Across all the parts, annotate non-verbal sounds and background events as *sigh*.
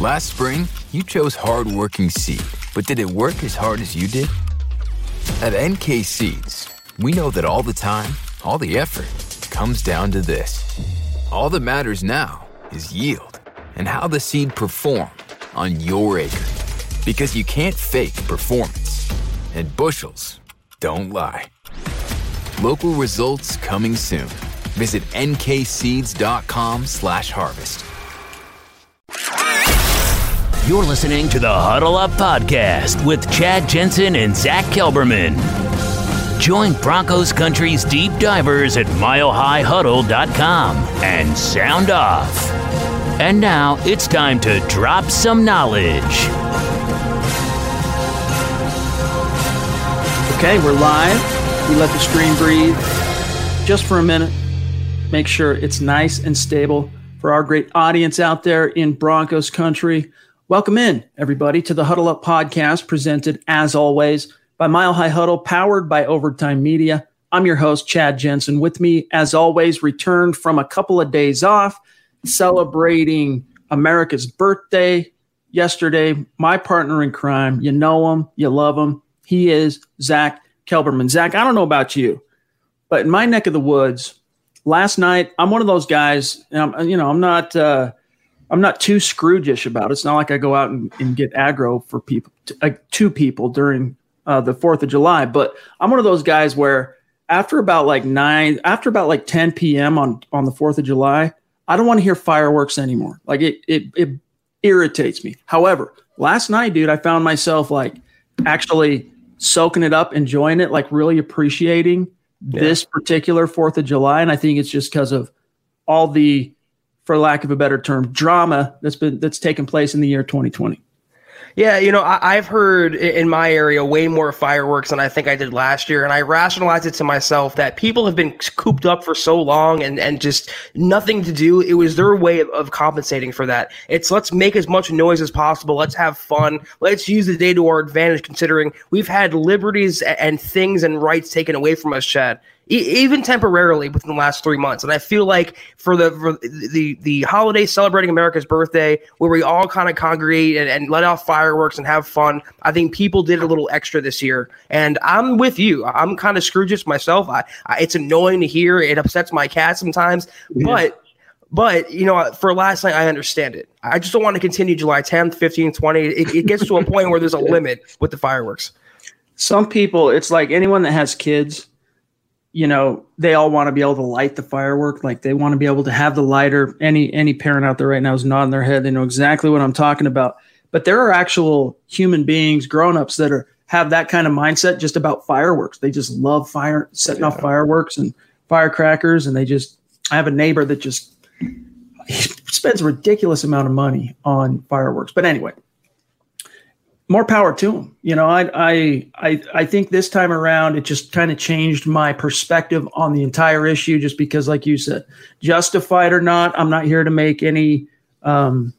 Last spring, you chose hardworking seed, but did it work as hard as you did? At NK Seeds, we know that all the time, all the effort comes down to this. All that matters now is yield and how the seed performed on your acre. Because you can't fake performance, and bushels don't lie. Local results coming soon. Visit nkseeds.com slash harvest. You're listening to the Huddle Up Podcast with Chad Jensen and Zach Kelberman. Join Broncos Country's deep divers at milehighhuddle.com and sound off. And now it's time to drop some knowledge. Okay, we're live. We let the screen breathe just for a minute. Make sure it's nice and stable for our great audience out there in Broncos country. Welcome in, everybody, to the Huddle Up podcast, presented as always by Mile High Huddle, powered by Overtime Media. I'm your host, Chad Jensen. With me, as always, returned from a couple of days off, celebrating America's birthday yesterday. My partner in crime, you know him, you love him. He is Zach Kelberman. Zach, I don't know about you, but in my neck of the woods, last night, I'm one of those guys, and I'm, you know, I'm not. Uh, I'm not too Scrooge-ish about it. It's not like I go out and, and get aggro for people, uh, to people during uh, the Fourth of July. But I'm one of those guys where after about like nine, after about like 10 p.m. on on the Fourth of July, I don't want to hear fireworks anymore. Like it it it irritates me. However, last night, dude, I found myself like actually soaking it up, enjoying it, like really appreciating yeah. this particular Fourth of July, and I think it's just because of all the for lack of a better term, drama that's been that's taken place in the year 2020. Yeah, you know, I, have heard in my area way more fireworks than I think I did last year, and I rationalized it to myself that people have been cooped up for so long and and just nothing to do. It was their way of, of compensating for that. It's let's make as much noise as possible. Let's have fun. Let's use the day to our advantage, considering we've had liberties and things and rights taken away from us, Chad even temporarily within the last three months. And I feel like for the for the the holiday celebrating America's birthday, where we all kind of congregate and, and let off fireworks and have fun, I think people did a little extra this year. And I'm with you. I'm kind of Scrooge myself. I, I, it's annoying to hear. It upsets my cat sometimes, yeah. but. But you know, for last night, I understand it. I just don't want to continue July 10th, 15th, 20th. It, it gets to a point where there's a *laughs* limit with the fireworks. Some people, it's like anyone that has kids, you know they all want to be able to light the firework like they want to be able to have the lighter. Any any parent out there right now is nodding their head they know exactly what i'm talking about. But there are actual human beings grown-ups that are have that kind of mindset just about fireworks. They just love fire setting yeah. off fireworks and firecrackers and they just i have a neighbor that just spends a ridiculous amount of money on fireworks. But anyway more power to him. You know, I I I I think this time around it just kind of changed my perspective on the entire issue. Just because, like you said, justified or not, I'm not here to make any um,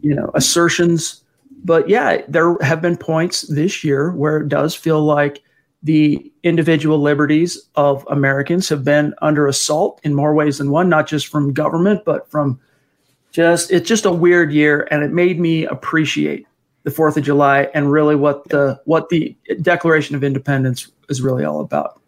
you know assertions. But yeah, there have been points this year where it does feel like the individual liberties of Americans have been under assault in more ways than one, not just from government, but from just it's just a weird year, and it made me appreciate the Fourth of July and really what the what the Declaration of Independence is really all about.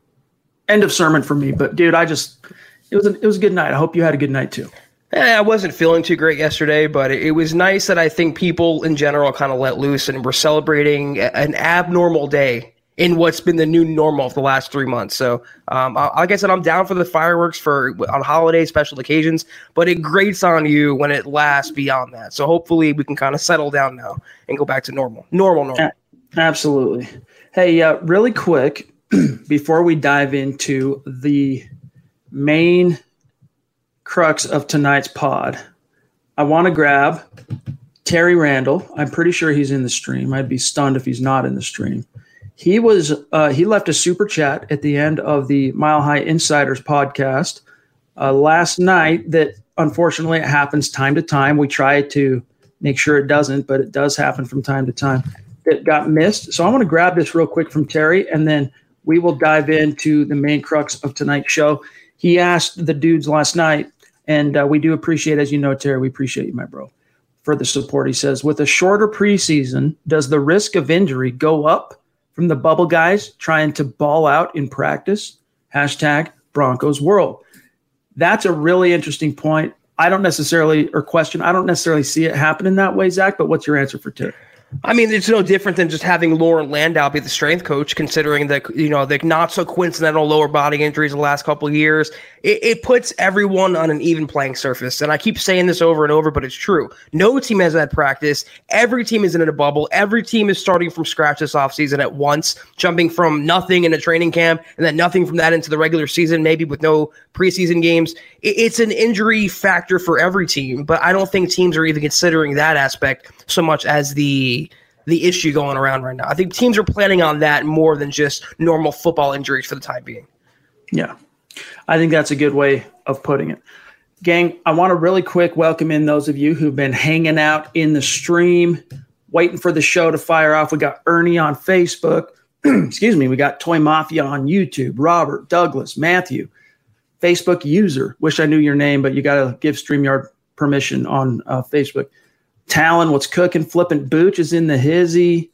End of sermon for me, but dude, I just it was a, it was a good night. I hope you had a good night too. Eh, I wasn't feeling too great yesterday, but it was nice that I think people in general kind of let loose and were celebrating an abnormal day in what's been the new normal for the last three months. So, um, like I said, I'm down for the fireworks for on holidays, special occasions, but it grates on you when it lasts beyond that. So, hopefully, we can kind of settle down now and go back to normal, normal, normal. Absolutely. Hey, uh, really quick *clears throat* before we dive into the main crux of tonight's pod, I want to grab Terry Randall. I'm pretty sure he's in the stream. I'd be stunned if he's not in the stream. He was uh, he left a super chat at the end of the Mile High Insiders podcast uh, last night. That unfortunately it happens time to time. We try to make sure it doesn't, but it does happen from time to time. It got missed. So I want to grab this real quick from Terry, and then we will dive into the main crux of tonight's show. He asked the dudes last night, and uh, we do appreciate, as you know, Terry, we appreciate you, my bro, for the support. He says, with a shorter preseason, does the risk of injury go up from the bubble guys trying to ball out in practice? Hashtag Broncos World. That's a really interesting point. I don't necessarily, or question, I don't necessarily see it happening that way, Zach, but what's your answer for Terry? I mean, it's no different than just having Loren Landow be the strength coach, considering the you know the not so coincidental lower body injuries the last couple years. It, it, puts everyone on an even playing surface, and I keep saying this over and over, but it's true. No team has that practice. Every team is in a bubble. Every team is starting from scratch this offseason at once, jumping from nothing in a training camp and then nothing from that into the regular season, maybe with no preseason games. It, it's an injury factor for every team, but I don't think teams are even considering that aspect so much as the the issue going around right now. I think teams are planning on that more than just normal football injuries for the time being. Yeah. I think that's a good way of putting it. Gang, I want to really quick welcome in those of you who've been hanging out in the stream, waiting for the show to fire off. We got Ernie on Facebook. *clears throat* Excuse me. We got Toy Mafia on YouTube, Robert, Douglas, Matthew, Facebook user. Wish I knew your name, but you got to give StreamYard permission on uh, Facebook. Talon, what's cooking? Flipping Booch is in the hizzy.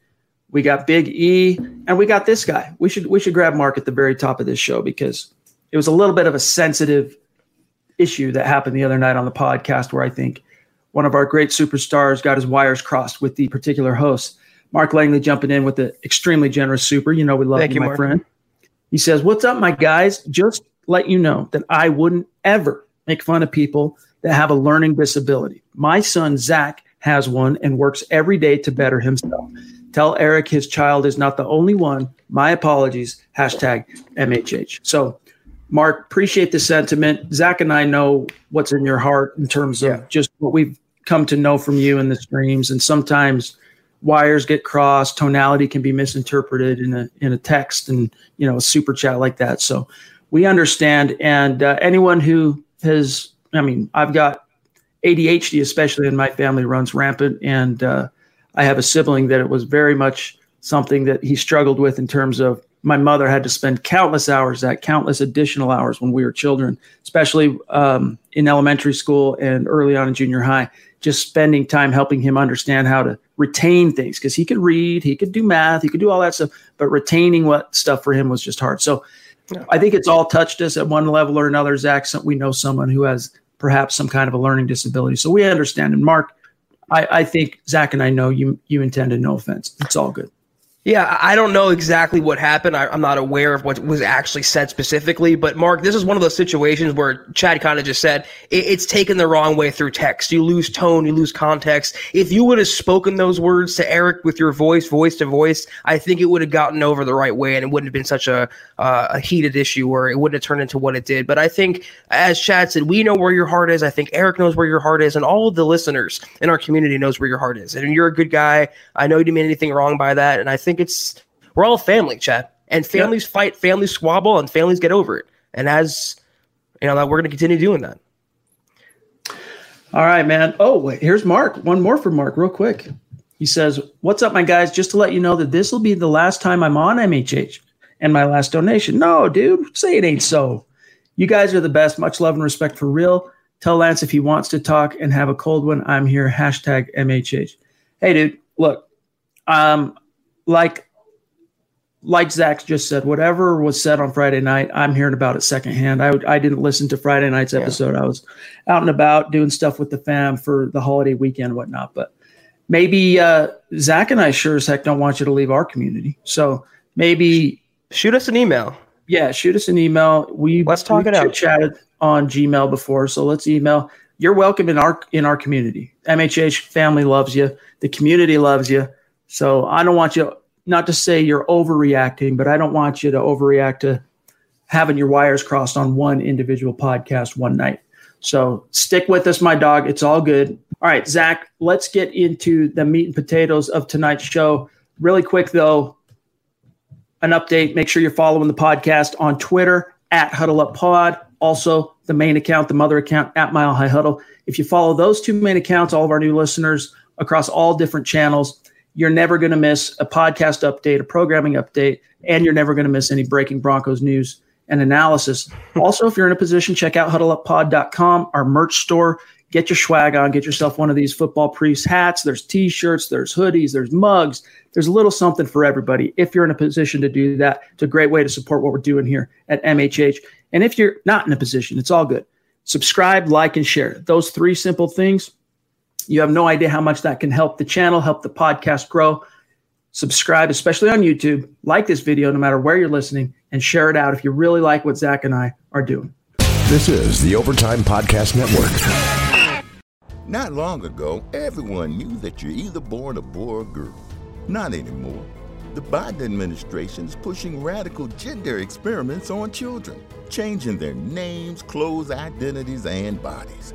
We got Big E, and we got this guy. We should we should grab Mark at the very top of this show because it was a little bit of a sensitive issue that happened the other night on the podcast where I think one of our great superstars got his wires crossed with the particular host. Mark Langley jumping in with an extremely generous super. You know, we love Thank you, my Mark. friend. He says, What's up, my guys? Just let you know that I wouldn't ever make fun of people that have a learning disability. My son, Zach, has one and works every day to better himself. Tell Eric his child is not the only one. My apologies. Hashtag MHH. So, Mark, appreciate the sentiment. Zach and I know what's in your heart in terms of yeah. just what we've come to know from you in the streams. And sometimes wires get crossed, tonality can be misinterpreted in a in a text and you know a super chat like that. So we understand. And uh, anyone who has, I mean, I've got ADHD, especially in my family, runs rampant. And uh, I have a sibling that it was very much something that he struggled with in terms of my mother had to spend countless hours, that countless additional hours when we were children, especially um, in elementary school and early on in junior high, just spending time helping him understand how to retain things because he could read, he could do math, he could do all that stuff, but retaining what stuff for him was just hard. So. I think it's all touched us at one level or another. Zach, we know someone who has perhaps some kind of a learning disability. So we understand. And Mark, I, I think Zach and I know you you intended no offense. It's all good. Yeah, I don't know exactly what happened. I, am not aware of what was actually said specifically. But Mark, this is one of those situations where Chad kind of just said it, it's taken the wrong way through text. You lose tone, you lose context. If you would have spoken those words to Eric with your voice, voice to voice, I think it would have gotten over the right way, and it wouldn't have been such a uh, a heated issue or it wouldn't have turned into what it did. But I think, as Chad said, we know where your heart is. I think Eric knows where your heart is, and all of the listeners in our community knows where your heart is. And you're a good guy. I know you didn't mean anything wrong by that, and I think think it's we're all family, Chad. And families yep. fight, families squabble, and families get over it. And as you know, that we're going to continue doing that. All right, man. Oh, wait, here's Mark. One more for Mark, real quick. He says, "What's up, my guys? Just to let you know that this will be the last time I'm on MHH and my last donation." No, dude, say it ain't so. You guys are the best. Much love and respect for real. Tell Lance if he wants to talk and have a cold one. I'm here. Hashtag MHH. Hey, dude. Look, um, like like Zach just said, whatever was said on Friday night, I'm hearing about it secondhand. I I didn't listen to Friday night's episode. Yeah. I was out and about doing stuff with the fam for the holiday weekend whatnot. But maybe uh, Zach and I sure as heck don't want you to leave our community. So maybe shoot us an email. Yeah, shoot us an email. We let's talk we it out. Chatted on Gmail before, so let's email. You're welcome in our in our community. MHH family loves you. The community loves you. So I don't want you not to say you're overreacting, but I don't want you to overreact to having your wires crossed on one individual podcast one night. So stick with us, my dog. It's all good. All right, Zach, let's get into the meat and potatoes of tonight's show. Really quick, though, an update. Make sure you're following the podcast on Twitter at Huddle Up Pod. Also, the main account, the mother account at Mile High Huddle. If you follow those two main accounts, all of our new listeners across all different channels, you're never going to miss a podcast update, a programming update, and you're never going to miss any breaking Broncos news and analysis. *laughs* also, if you're in a position, check out huddleuppod.com, our merch store. Get your swag on, get yourself one of these football priest hats. There's t shirts, there's hoodies, there's mugs. There's a little something for everybody. If you're in a position to do that, it's a great way to support what we're doing here at MHH. And if you're not in a position, it's all good. Subscribe, like, and share. Those three simple things, you have no idea how much that can help the channel, help the podcast grow. Subscribe, especially on YouTube. Like this video, no matter where you're listening, and share it out if you really like what Zach and I are doing. This is the Overtime Podcast Network. Not long ago, everyone knew that you're either born a boy or girl. Not anymore. The Biden administration is pushing radical gender experiments on children, changing their names, clothes, identities, and bodies.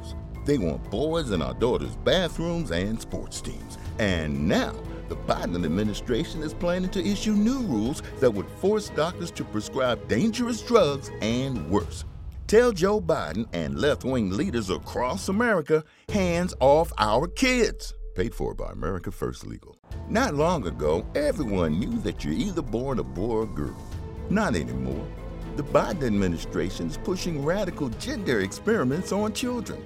They want boys in our daughters' bathrooms and sports teams. And now, the Biden administration is planning to issue new rules that would force doctors to prescribe dangerous drugs and worse. Tell Joe Biden and left wing leaders across America hands off our kids. Paid for by America First Legal. Not long ago, everyone knew that you're either born a boy or girl. Not anymore. The Biden administration is pushing radical gender experiments on children,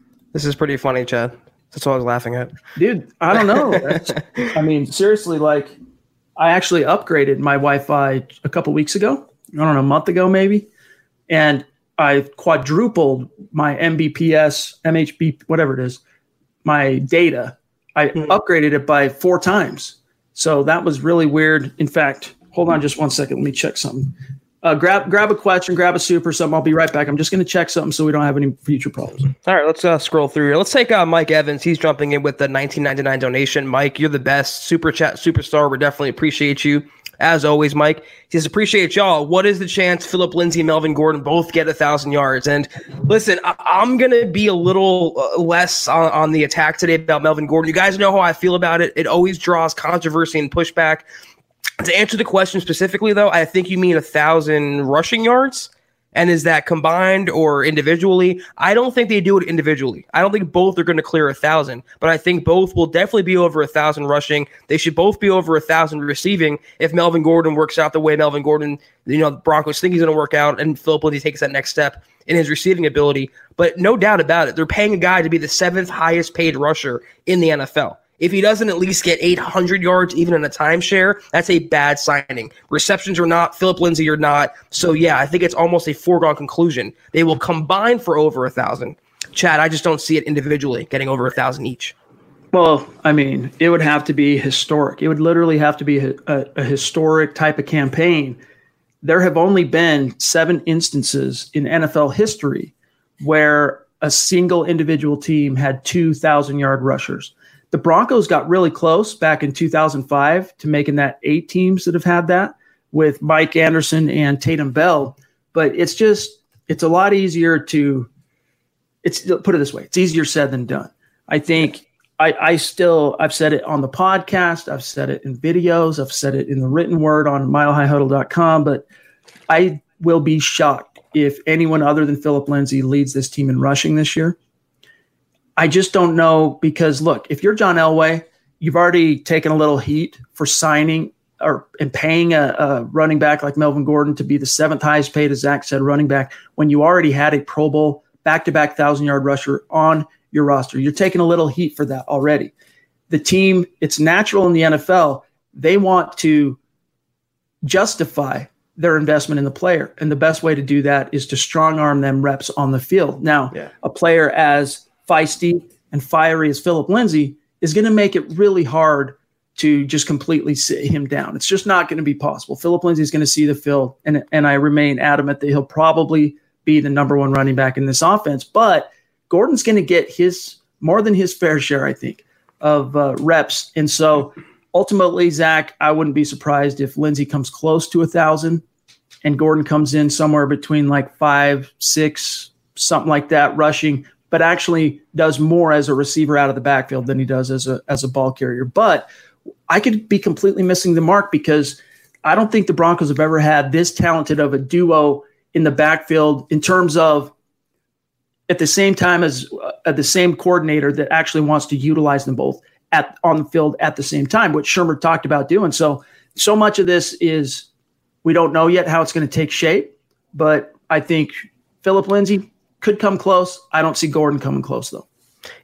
This is pretty funny, Chad. That's what I was laughing at. Dude, I don't know. *laughs* I mean, seriously, like, I actually upgraded my Wi Fi a couple weeks ago. I don't know, a month ago, maybe. And I quadrupled my Mbps, MHB, whatever it is, my data I mm. upgraded it by four times. So that was really weird. In fact, hold on just one second. Let me check something. Uh, grab grab a question, grab a soup or something. I'll be right back. I'm just going to check something so we don't have any future problems. All right, let's uh, scroll through here. Let's take uh, Mike Evans. He's jumping in with the 1999 donation. Mike, you're the best super chat superstar. We definitely appreciate you. As always, Mike, he says, appreciate y'all. What is the chance Phillip Lindsay Melvin Gordon both get a thousand yards? And listen, I- am going to be a little uh, less on-, on the attack today about Melvin Gordon. You guys know how I feel about it. It always draws controversy and pushback. To answer the question specifically, though, I think you mean a thousand rushing yards. And is that combined or individually? I don't think they do it individually. I don't think both are going to clear a thousand, but I think both will definitely be over a thousand rushing. They should both be over a thousand receiving if Melvin Gordon works out the way Melvin Gordon, you know, Broncos think he's going to work out, and Phillip Lindsay takes that next step in his receiving ability. But no doubt about it, they're paying a guy to be the seventh highest paid rusher in the NFL. If he doesn't at least get 800 yards, even in a timeshare, that's a bad signing. Receptions or not, Phillip Lindsay or not. So, yeah, I think it's almost a foregone conclusion. They will combine for over a thousand. Chad, I just don't see it individually getting over a thousand each. Well, I mean, it would have to be historic. It would literally have to be a, a historic type of campaign. There have only been seven instances in NFL history where a single individual team had 2,000 yard rushers. The Broncos got really close back in 2005 to making that eight teams that have had that. with Mike Anderson and Tatum Bell, but it's just it's a lot easier to it's put it this way, it's easier said than done. I think I, I still I've said it on the podcast, I've said it in videos, I've said it in the written word on milehighhuddle.com, but I will be shocked if anyone other than Phillip Lindsay leads this team in rushing this year. I just don't know because look, if you're John Elway, you've already taken a little heat for signing or and paying a, a, running back like Melvin Gordon to be the seventh highest paid, as Zach said, running back when you already had a Pro Bowl back to back thousand yard rusher on your roster. You're taking a little heat for that already. The team, it's natural in the NFL. They want to justify their investment in the player. And the best way to do that is to strong arm them reps on the field. Now, yeah. a player as feisty and fiery as Phillip Lindsay is going to make it really hard to just completely sit him down. It's just not going to be possible. Phillip Lindsay is going to see the field, and, and I remain adamant that he'll probably be the number one running back in this offense. But Gordon's going to get his more than his fair share, I think, of uh, reps. And so ultimately, Zach, I wouldn't be surprised if Lindsay comes close to a thousand and Gordon comes in somewhere between like five, six, something like that, rushing, but actually does more as a receiver out of the backfield than he does as a as a ball carrier. But I could be completely missing the mark because I don't think the Broncos have ever had this talented of a duo in the backfield in terms of at the same time as uh, the same coordinator that actually wants to utilize them both at on the field at the same time, which Shurmur talked about doing. So so much of this is we don't know yet how it's going to take shape, but I think Phillip Lindsay could come close. I don't see Gordon coming close though.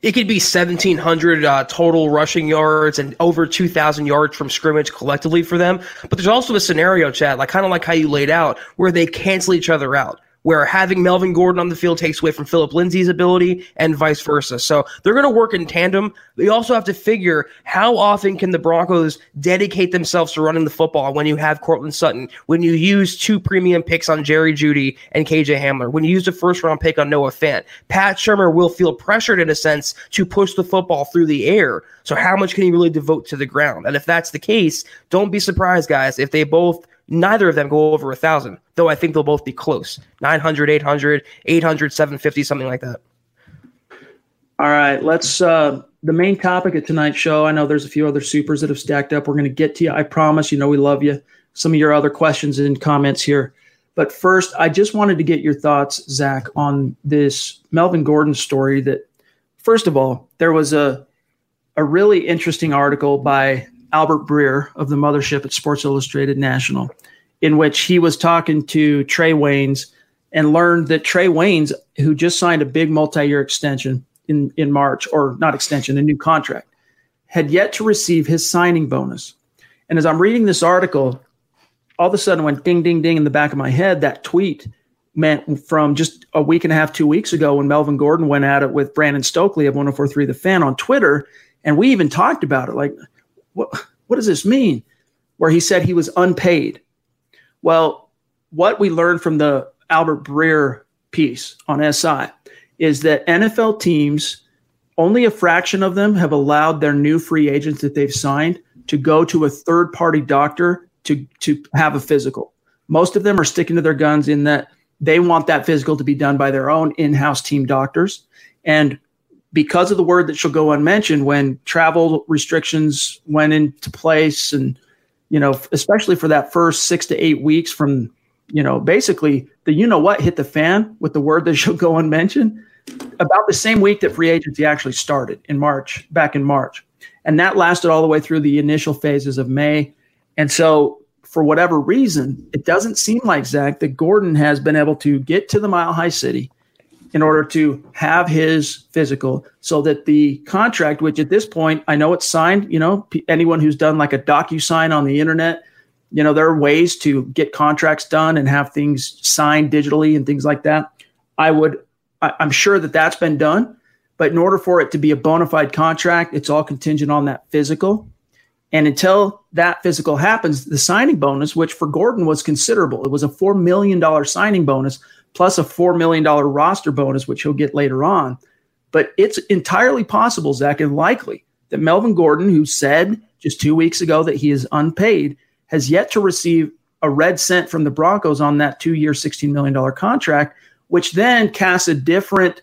It could be 1,700 uh, total rushing yards and over 2,000 yards from scrimmage collectively for them. But there's also a scenario, Chad, like kind of like how you laid out, where they cancel each other out where having Melvin Gordon on the field takes away from Phillip Lindsay's ability and vice versa. So they're going to work in tandem. They also have to figure how often can the Broncos dedicate themselves to running the football when you have Courtland Sutton, when you use two premium picks on Jerry Jeudy and KJ Hamler, when you use a first round pick on Noah Fant. Pat Shurmur will feel pressured in a sense to push the football through the air. So how much can he really devote to the ground? And if that's the case, don't be surprised, guys, if they both neither of them go over a thousand, though I think they'll both be close 900, 800, 800, 750, something like that. All right, let's. Uh, the main topic of tonight's show. I know there's a few other supers that have stacked up. We're going to get to you. I promise. You know we love you. Some of your other questions and comments here, but first, I just wanted to get your thoughts, Zach, on this Melvin Gordon story. That first of all, there was a a really interesting article by Albert Breer of the mothership at Sports Illustrated National, in which he was talking to Trae Waynes and learned that Trae Waynes, who just signed a big multi-year extension in, in March, or not extension, a new contract, had yet to receive his signing bonus. And as I'm reading this article, all of a sudden went ding, ding, ding in the back of my head. That tweet meant from just a week and a half, two weeks ago when Melvin Gordon went at it with Brandon Stokley of 1043 The Fan on Twitter. And we even talked about it. Like, what, what does this mean? Where he said he was unpaid. Well, what we learned from the Albert Breer piece on SI is that NFL teams, only a fraction of them have allowed their new free agents that they've signed to go to a third party doctor to, to have a physical. Most of them are sticking to their guns in that they want that physical to be done by their own in house team doctors. And because of the word that shall go unmentioned when travel restrictions went into place and you know especially for that first six to eight weeks from you know basically the you know what hit the fan with the word that shall go unmentioned about the same week that free agency actually started in march back in march. And that lasted all the way through the initial phases of may. And so for whatever reason it doesn't seem like zach that gordon has been able to get to the mile high city in order to have his physical so that the contract, which at this point, I know it's signed, you know, anyone who's done like a docu sign on the internet, you know, there are ways to get contracts done and have things signed digitally and things like that. I would, I, I'm sure that that's been done. But in order for it to be a bona fide contract, it's all contingent on that physical. And until that physical happens, the signing bonus, which for Gordon was considerable, it was a $4 million signing bonus plus a $4 million roster bonus, which he'll get later on. But it's entirely possible, Zach, and likely that Melvin Gordon, who said just two weeks ago that he is unpaid, has yet to receive a red cent from the Broncos on that two year, $16 million contract, which then casts a different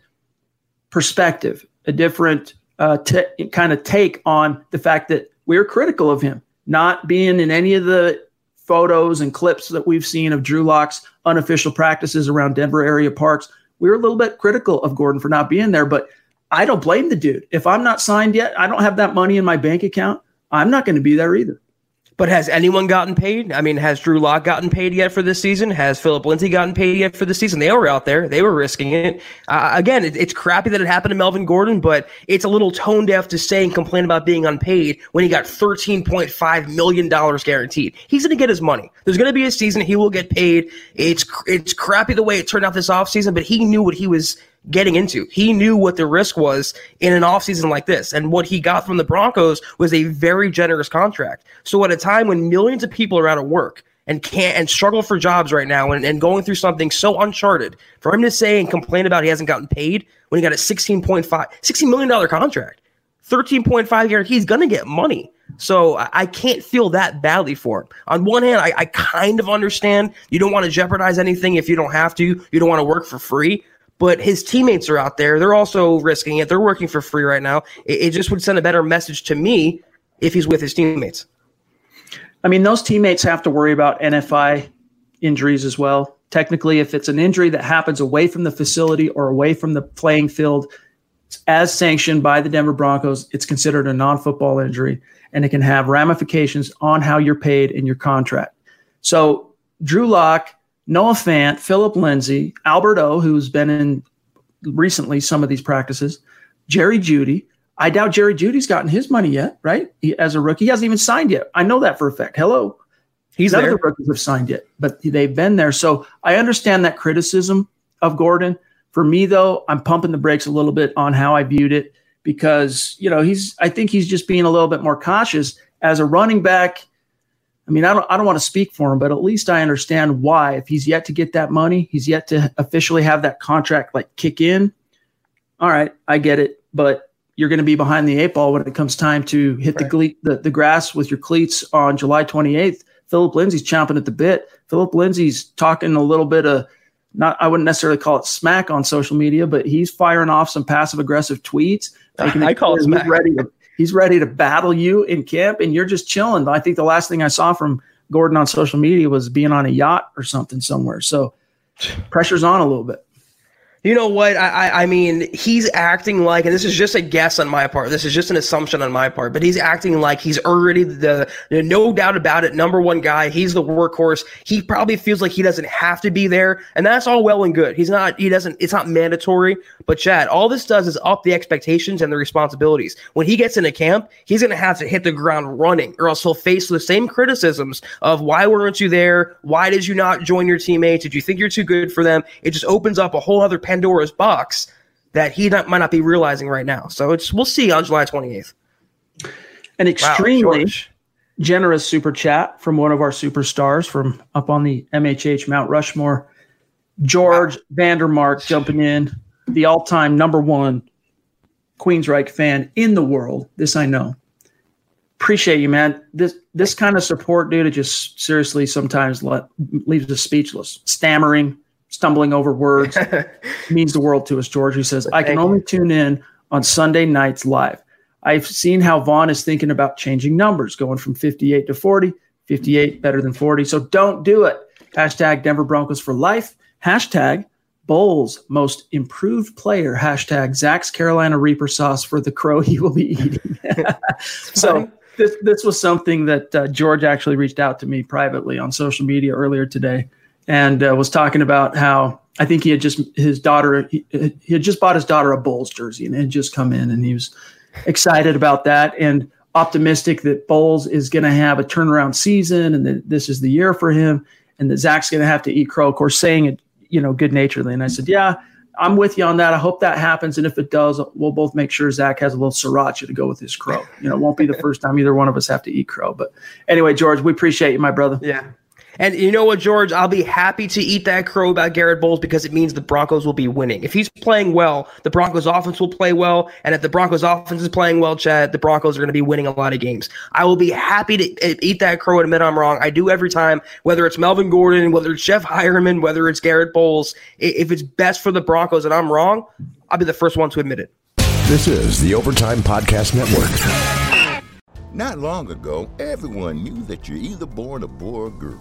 perspective, a different uh, t- kind of take on the fact that we're critical of him not being in any of the photos and clips that we've seen of Drew Lock's unofficial practices around Denver area parks. We were a little bit critical of Gordon for not being there, but I don't blame the dude. If I'm not signed yet, I don't have that money in my bank account. I'm not going to be there either. But has anyone gotten paid? I mean, has Drew Lock gotten paid yet for this season? Has Phillip Lindsay gotten paid yet for this season? They were out there. They were risking it. Uh, again, it, it's crappy that it happened to Melvin Gordon, but it's a little tone deaf to say and complain about being unpaid when he got $13.5 million guaranteed. He's going to get his money. There's going to be a season he will get paid. It's, it's crappy the way it turned out this offseason, but he knew what he was – getting into. He knew what the risk was in an offseason like this. And what he got from the Broncos was a very generous contract. So at a time when millions of people are out of work and can't and struggle for jobs right now and, and going through something so uncharted, for him to say and complain about he hasn't gotten paid when he got a 16.5 $16 million contract, 13.5 year, he's gonna get money. So I can't feel that badly for him. On one hand, I, I kind of understand you don't want to jeopardize anything if you don't have to. You don't want to work for free but his teammates are out there. They're also risking it. They're working for free right now. It, it, just would send a better message to me if he's with his teammates. I mean, those teammates have to worry about NFI injuries as well. Technically, if it's an injury that happens away from the facility or away from the playing field, as sanctioned by the Denver Broncos, it's considered a non football injury and it can have ramifications on how you're paid in your contract. So, Drew Lock Noah Fant, Phillip Lindsay, Albert O, who's been in recently some of these practices, Jerry Jeudy. I doubt Jerry Jeudy's gotten his money yet, right? He, as a rookie, he hasn't even signed yet. I know that for a fact. Hello. He's None there. of the rookies have signed yet, but they've been there. So I understand that criticism of Gordon. For me, though, I'm pumping the brakes a little bit on how I viewed it because, you know, he's, I think he's just being a little bit more cautious as a running back I mean, I don't, I don't want to speak for him, but at least I understand why. If he's yet to get that money, he's yet to officially have that contract like kick in. All right, I get it, but you're going to be behind the eight ball when it comes time to hit right. the, gle- the the grass with your cleats on July 28th. Phillip Lindsay's chomping at the bit. Phillip Lindsay's talking a little bit of not I wouldn't necessarily call it smack on social media, but he's firing off some passive aggressive tweets. *laughs* I call it smack. Ready to, he's ready to battle you in camp and you're just chilling. I think the last thing I saw from Gordon on social media was being on a yacht or something somewhere. So *sighs* pressure's on a little bit. You know what? I, I mean, he's acting like, and this is just a guess on my part. This is just an assumption on my part, but he's acting like he's already the, no doubt about it, number one guy. He's the workhorse. He probably feels like he doesn't have to be there, and that's all well and good. He's not, he doesn't, it's not mandatory. But Chad, all this does is up the expectations and the responsibilities. When he gets into camp, he's going to have to hit the ground running, or else he'll face the same criticisms of why weren't you there? Why did you not join your teammates? Did you think you're too good for them? It just opens up a whole other Pandora's box that he not, might not be realizing right now. So it's we'll see on July 28th. An extremely wow, generous super chat from one of our superstars from up on the MHH Mount Rushmore, George wow. Vandermark jumping in, the all-time number one Queensryche fan in the world. This I know. Appreciate you, man. This this kind of support, dude, it just seriously sometimes let, leaves us speechless. Stammering, stumbling over words *laughs* means the world to us, George. He says, I can only tune in on Sunday nights live. I've seen how Von is thinking about changing numbers, going from 58 to 40, 58 better than 40. So don't do it. Hashtag Denver Broncos for life. Hashtag Bolles most improved player. Hashtag Zach's Carolina Reaper sauce for the crow he will be *laughs* eating. so this, this was something that uh, George actually reached out to me privately on social media earlier today and uh, was talking about how I think he had just his daughter he, he, had just bought his daughter a Bolles jersey and it had just come in and he was excited about that and optimistic that Bolles is going to have a turnaround season and that this is the year for him and that Zach's going to have to eat crow. Of course, saying it you know good naturedly, and I said, yeah. I'm with you on that. I hope that happens. And if it does, we'll both make sure Zach has a little sriracha to go with his crow. You know, it won't be the *laughs* first time either one of us have to eat crow. But anyway, George, we appreciate you, my brother. Yeah. And you know what, George? I'll be happy to eat that crow about Garett Bolles because it means the Broncos will be winning. If he's playing well, the Broncos offense will play well. And if the Broncos offense is playing well, Chad, the Broncos are going to be winning a lot of games. I will be happy to eat that crow and admit I'm wrong. I do every time, whether it's Melvin Gordon, whether it's Jeff Heuerman, whether it's Garett Bolles. If it's best for the Broncos and I'm wrong, I'll be the first one to admit it. This is the Overtime Podcast Network. Not long ago, everyone knew that you're either born a boy or girl.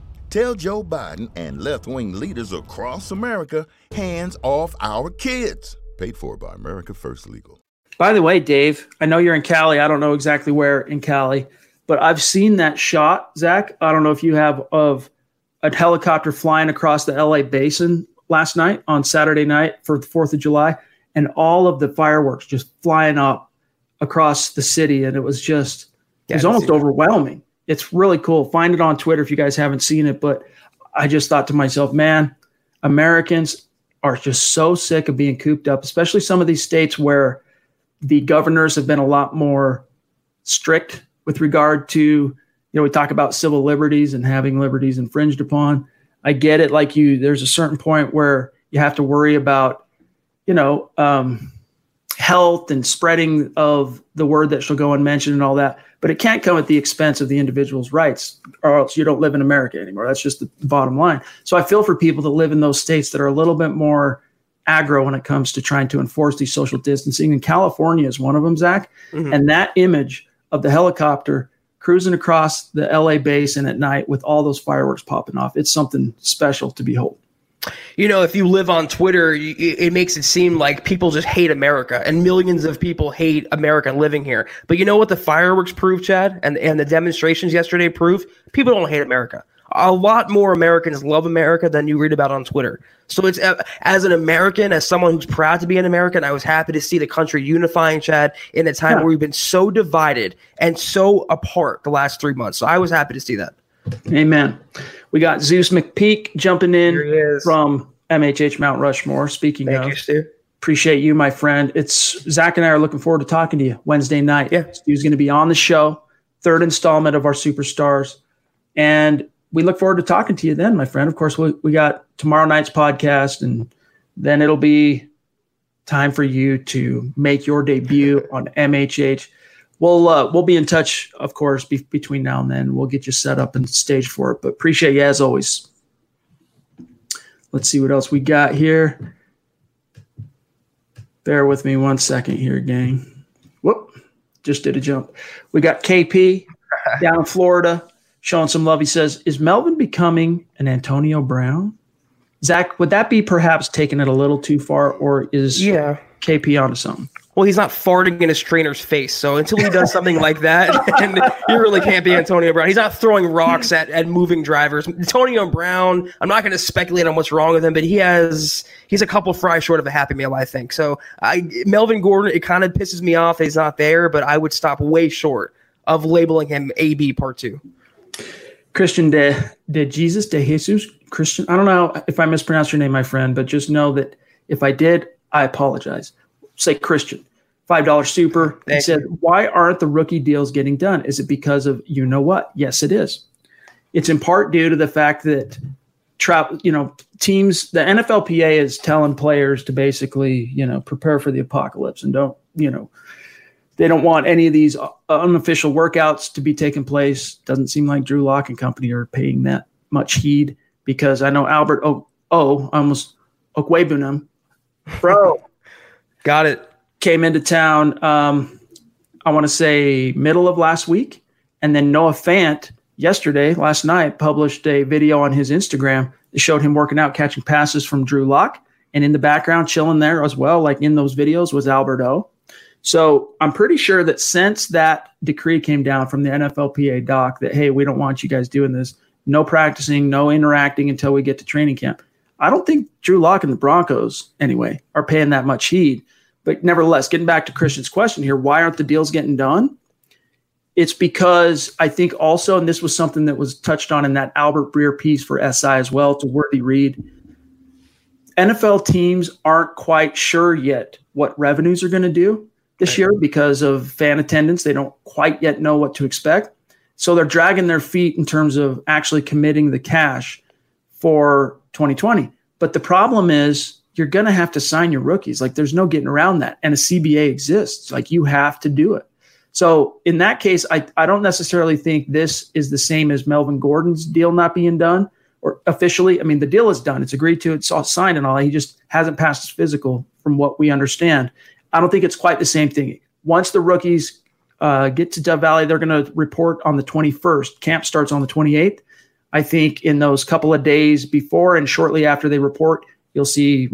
Tell Joe Biden and left wing leaders across America hands off our kids. Paid for by America First Legal. By the way, Dave, I know you're in Cali. I don't know exactly where in Cali, but I've seen that shot, Zach. I don't know if you have of a helicopter flying across the LA basin last night on Saturday night for the 4th of July, and all of the fireworks just flying up across the city. And it was just, it was almost overwhelming it's really cool. Find it on Twitter if you guys haven't seen it. But I just thought to myself, man, Americans are just so sick of being cooped up, especially some of these states where the governors have been a lot more strict with regard to, you know, we talk about civil liberties and having liberties infringed upon. I get it. Like you, there's a certain point where you have to worry about, you know, um, health and spreading of the word that shall go unmentioned and all that but it can't come at the expense of the individual's rights or else you don't live in America anymore. That's just the bottom line. So I feel for people that live in those states that are a little bit more aggro when it comes to trying to enforce these social distancing. And California is one of them, Zach. Mm-hmm. And that image of the helicopter cruising across the LA basin at night with all those fireworks popping off, it's something special to behold you know, if you live on Twitter, it makes it seem like people just hate America and millions of people hate America living here. But you know what the fireworks prove, Chad, and, and the demonstrations yesterday prove? People don't hate America. A lot more Americans love America than you read about on Twitter. So it's uh, as an American, as someone who's proud to be an American, I was happy to see the country unifying, Chad, in a time yeah. where we've been so divided and so apart the last three months. So I was happy to see that. Amen. We got Zeus McPeak jumping in from MHH Mount Rushmore. Speaking Thank of, you, Stu. appreciate you, my friend. It's Zach and I are looking forward to talking to you Wednesday night. Yeah, Stu's going to be on the show, third installment of our superstars, and we look forward to talking to you then, my friend. Of course, we, we got tomorrow night's podcast, and then it'll be time for you to make your debut on MHH we'll uh, we'll be in touch, of course, be- between now and then. We'll get you set up and staged for it. But appreciate you as always. Let's see what else we got here. Bear with me one second here, gang. Whoop, just did a jump. We got KP *laughs* down in Florida showing some love. He says, Is Melvin becoming an Antonio Brown? Zach, would that be perhaps taking it a little too far, or is yeah. KP onto something? Well, he's not farting in his trainer's face. So until he does something like that, *laughs* and he really can't be Antonio Brown. He's not throwing rocks at, at moving drivers. Antonio Brown, I'm not going to speculate on what's wrong with him, but he has he's a couple fries short of a happy meal, I think. So I Melvin Gordon, it kind of pisses me off that he's not there, but I would stop way short of labeling him AB part two. Christian de de Jesus de Jesus Christian. I don't know if I mispronounced your name, my friend, but just know that if I did, I apologize. Say Christian, five dollar super. Thank he said, "Why aren't the rookie deals getting done? Is it because of you know what? Yes, it is. It's in part due to the fact that travel. You know, teams. The NFLPA is telling players to basically you know prepare for the apocalypse and don't you know." They don't want any of these uh, unofficial workouts to be taking place. Doesn't seem like Drew Lock and company are paying that much heed because I know Albert Oh Oh almost Okwuegbunam, bro, got it. Came into town. Um, I want to say middle of last week, and then Noah Fant yesterday, last night, published a video on his Instagram that showed him working out, catching passes from Drew Lock, and in the background, chilling there as well, like in those videos, was Albert O. So I'm pretty sure that since that decree came down from the NFLPA doc that, hey, we don't want you guys doing this, no practicing, no interacting until we get to training camp. I don't think Drew Lock and the Broncos, anyway, are paying that much heed. But nevertheless, getting back to Christian's question here, why aren't the deals getting done? It's because I think also, and this was something that was touched on in that Albert Breer piece for SI as well, to worthy read. NFL teams aren't quite sure yet what revenues are going to do this year because of fan attendance. They don't quite yet know what to expect. So they're dragging their feet in terms of actually committing the cash for 2020. But the problem is you're going to have to sign your rookies. Like there's no getting around that. And a CBA exists. Like you have to do it. So in that case, I, I don't necessarily think this is the same as Melvin Gordon's deal not being done or officially. I mean, the deal is done. It's agreed to. It's all signed and all. He just hasn't passed his physical from what we understand. I don't think it's quite the same thing. Once the rookies uh, get to Dove Valley, they're going to report on the 21st. Camp starts on the 28th. I think in those couple of days before and shortly after they report, you'll see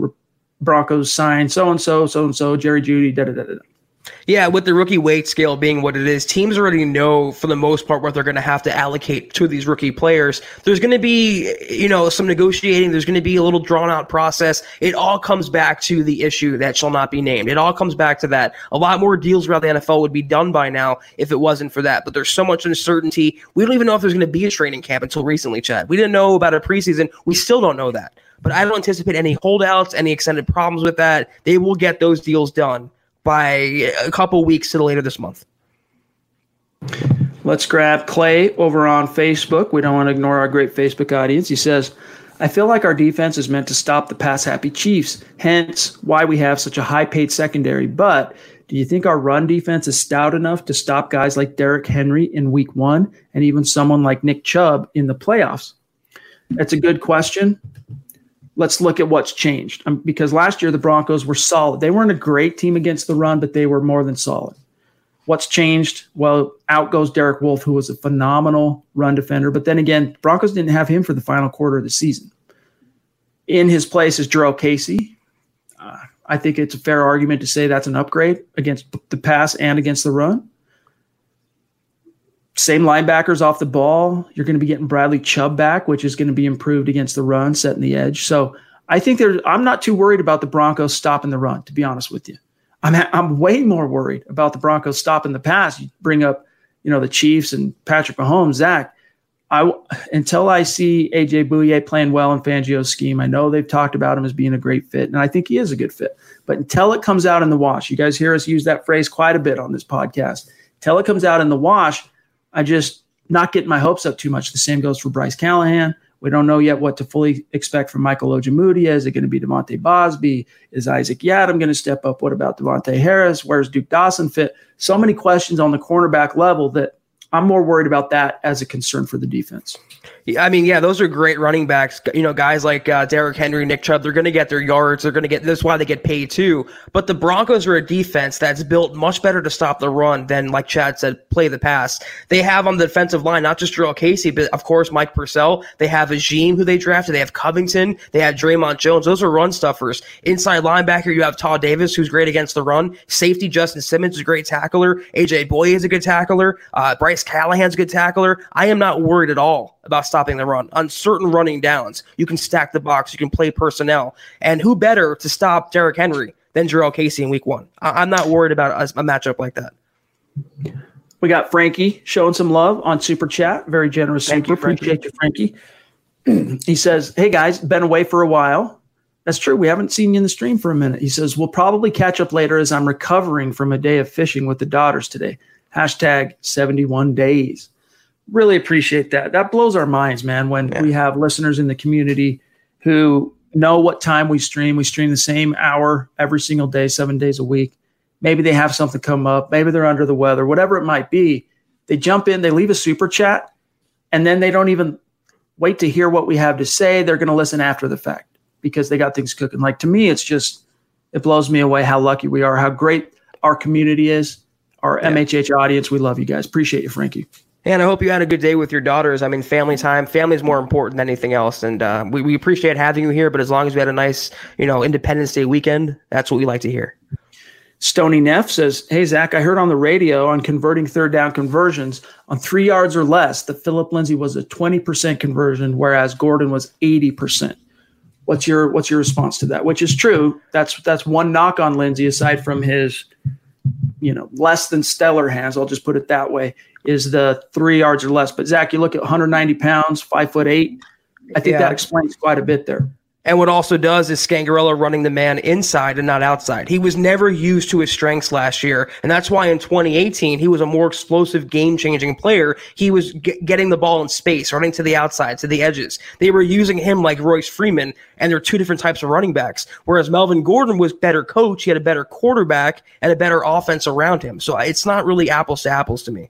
Broncos sign so and so, so and so, Jerry Jeudy, da da da da. Yeah, with the rookie weight scale being what it is, teams already know for the most part what they're going to have to allocate to these rookie players. There's going to be, you know, some negotiating. There's going to be a little drawn out process. It all comes back to the issue that shall not be named. It all comes back to that. A lot more deals around the NFL would be done by now if it wasn't for that. But there's so much uncertainty. We don't even know if there's going to be a training camp until recently, Chad. We didn't know about a preseason. We still don't know that. But I don't anticipate any holdouts, any extended problems with that. They will get those deals done by a couple weeks to later this month. Let's grab Clay over on Facebook. We don't want to ignore our great Facebook audience. He says, I feel like our defense is meant to stop the pass happy Chiefs, hence why we have such a high paid secondary. But do you think our run defense is stout enough to stop guys like Derrick Henry in week one and even someone like Nick Chubb in the playoffs? That's a good question let's look at what's changed. Um, because last year the Broncos were solid. They weren't a great team against the run, but they were more than solid. What's changed? Well, out goes Derek Wolfe, who was a phenomenal run defender. But then again, Broncos didn't have him for the final quarter of the season. In his place is Jurrell Casey. Uh, I think it's a fair argument to say that's an upgrade against the pass and against the run same linebackers off the ball. You're going to be getting Bradley Chubb back, which is going to be improved against the run, setting the edge. So I think there's. I'm not too worried about the Broncos stopping the run. To be honest with you, I'm I'm way more worried about the Broncos stopping the pass. You bring up, you know, the Chiefs and Patrick Mahomes, Zach. I until I see AJ Bouye playing well in Fangio's scheme. I know they've talked about him as being a great fit, and I think he is a good fit. But until it comes out in the wash, you guys hear us use that phrase quite a bit on this podcast. Until it comes out in the wash, I just not getting my hopes up too much. The same goes for Bryce Callahan. We don't know yet what to fully expect from Michael Ojemudia. Is it going to be De'Vante Bausby? Is Isaac Yiadom going to step up? What about Davontae Harris? Where's Duke Dawson fit? So many questions on the cornerback level that I'm more worried about that as a concern for the defense. I mean, yeah, those are great running backs. You know, guys like uh, Derrick Henry, Nick Chubb, they're going to get their yards. They're going to get, that's why they get paid too. But the Broncos are a defense that's built much better to stop the run than, like Chad said, play the pass. They have on the defensive line, not just Jurrell Casey, but of course, Mike Purcell. They have Agim, who they drafted. They have Covington. They have Dre'Mont Jones. Those are run stuffers. Inside linebacker, you have Todd Davis, who's great against the run. Safety, Justin Simmons is a great tackler. AJ Bouye is a good tackler. Uh, Bryce Callahan's a good tackler. I am not worried at all about stopping the run. On certain running downs, you can stack the box, you can play personnel. And who better to stop Derrick Henry than Jurrell Casey in week one? I- am not worried about a, a matchup like that. We got Frankie showing some love on Super Chat. Very generous. Thank super. You, Appreciate you, Frankie. *clears throat* he says, Hey guys, been away for a while. That's true. We haven't seen you in the stream for a minute. He says, We'll probably catch up later as I'm recovering from a day of fishing with the daughters today. Hashtag 71 days. Really appreciate that. That blows our minds, man, when yeah. we have listeners in the community who know what time we stream. We stream the same hour every single day, seven days a week. Maybe they have something come up. Maybe they're under the weather, whatever it might be. They jump in, they leave a super chat, and then they don't even wait to hear what we have to say. They're going to listen after the fact because they got things cooking. Like to me, it's just, it blows me away how lucky we are, how great our community is, our yeah. MHH audience. We love you guys. Appreciate you, Frankie. And I hope you had a good day with your daughters. I mean, family time. Family is more important than anything else. And uh, we, we appreciate having you here. But as long as we had a nice, you know, Independence Day weekend, that's what we like to hear. Stony Neff says, Hey, Zach, I heard on the radio on converting third down conversions on three yards or less that Phillip Lindsay was a 20% conversion, whereas Gordon was 80%. What's your what's your response to that? Which is true. That's that's one knock on Lindsay, aside from his, you know, less than stellar hands. I'll just put it that way. Is the three yards or less. But Zach, you look at 190 pounds, five foot eight. I think yeah. that explains quite a bit there. And what also does is Scangarello running the man inside and not outside. He was never used to his strengths last year. And that's why in 2018, he was a more explosive, game changing player. He was g- getting the ball in space, running to the outside, to the edges. They were using him like Royce Freeman, and they're two different types of running backs. Whereas Melvin Gordon was better coach, he had a better quarterback and a better offense around him. So uh, it's not really apples to apples to me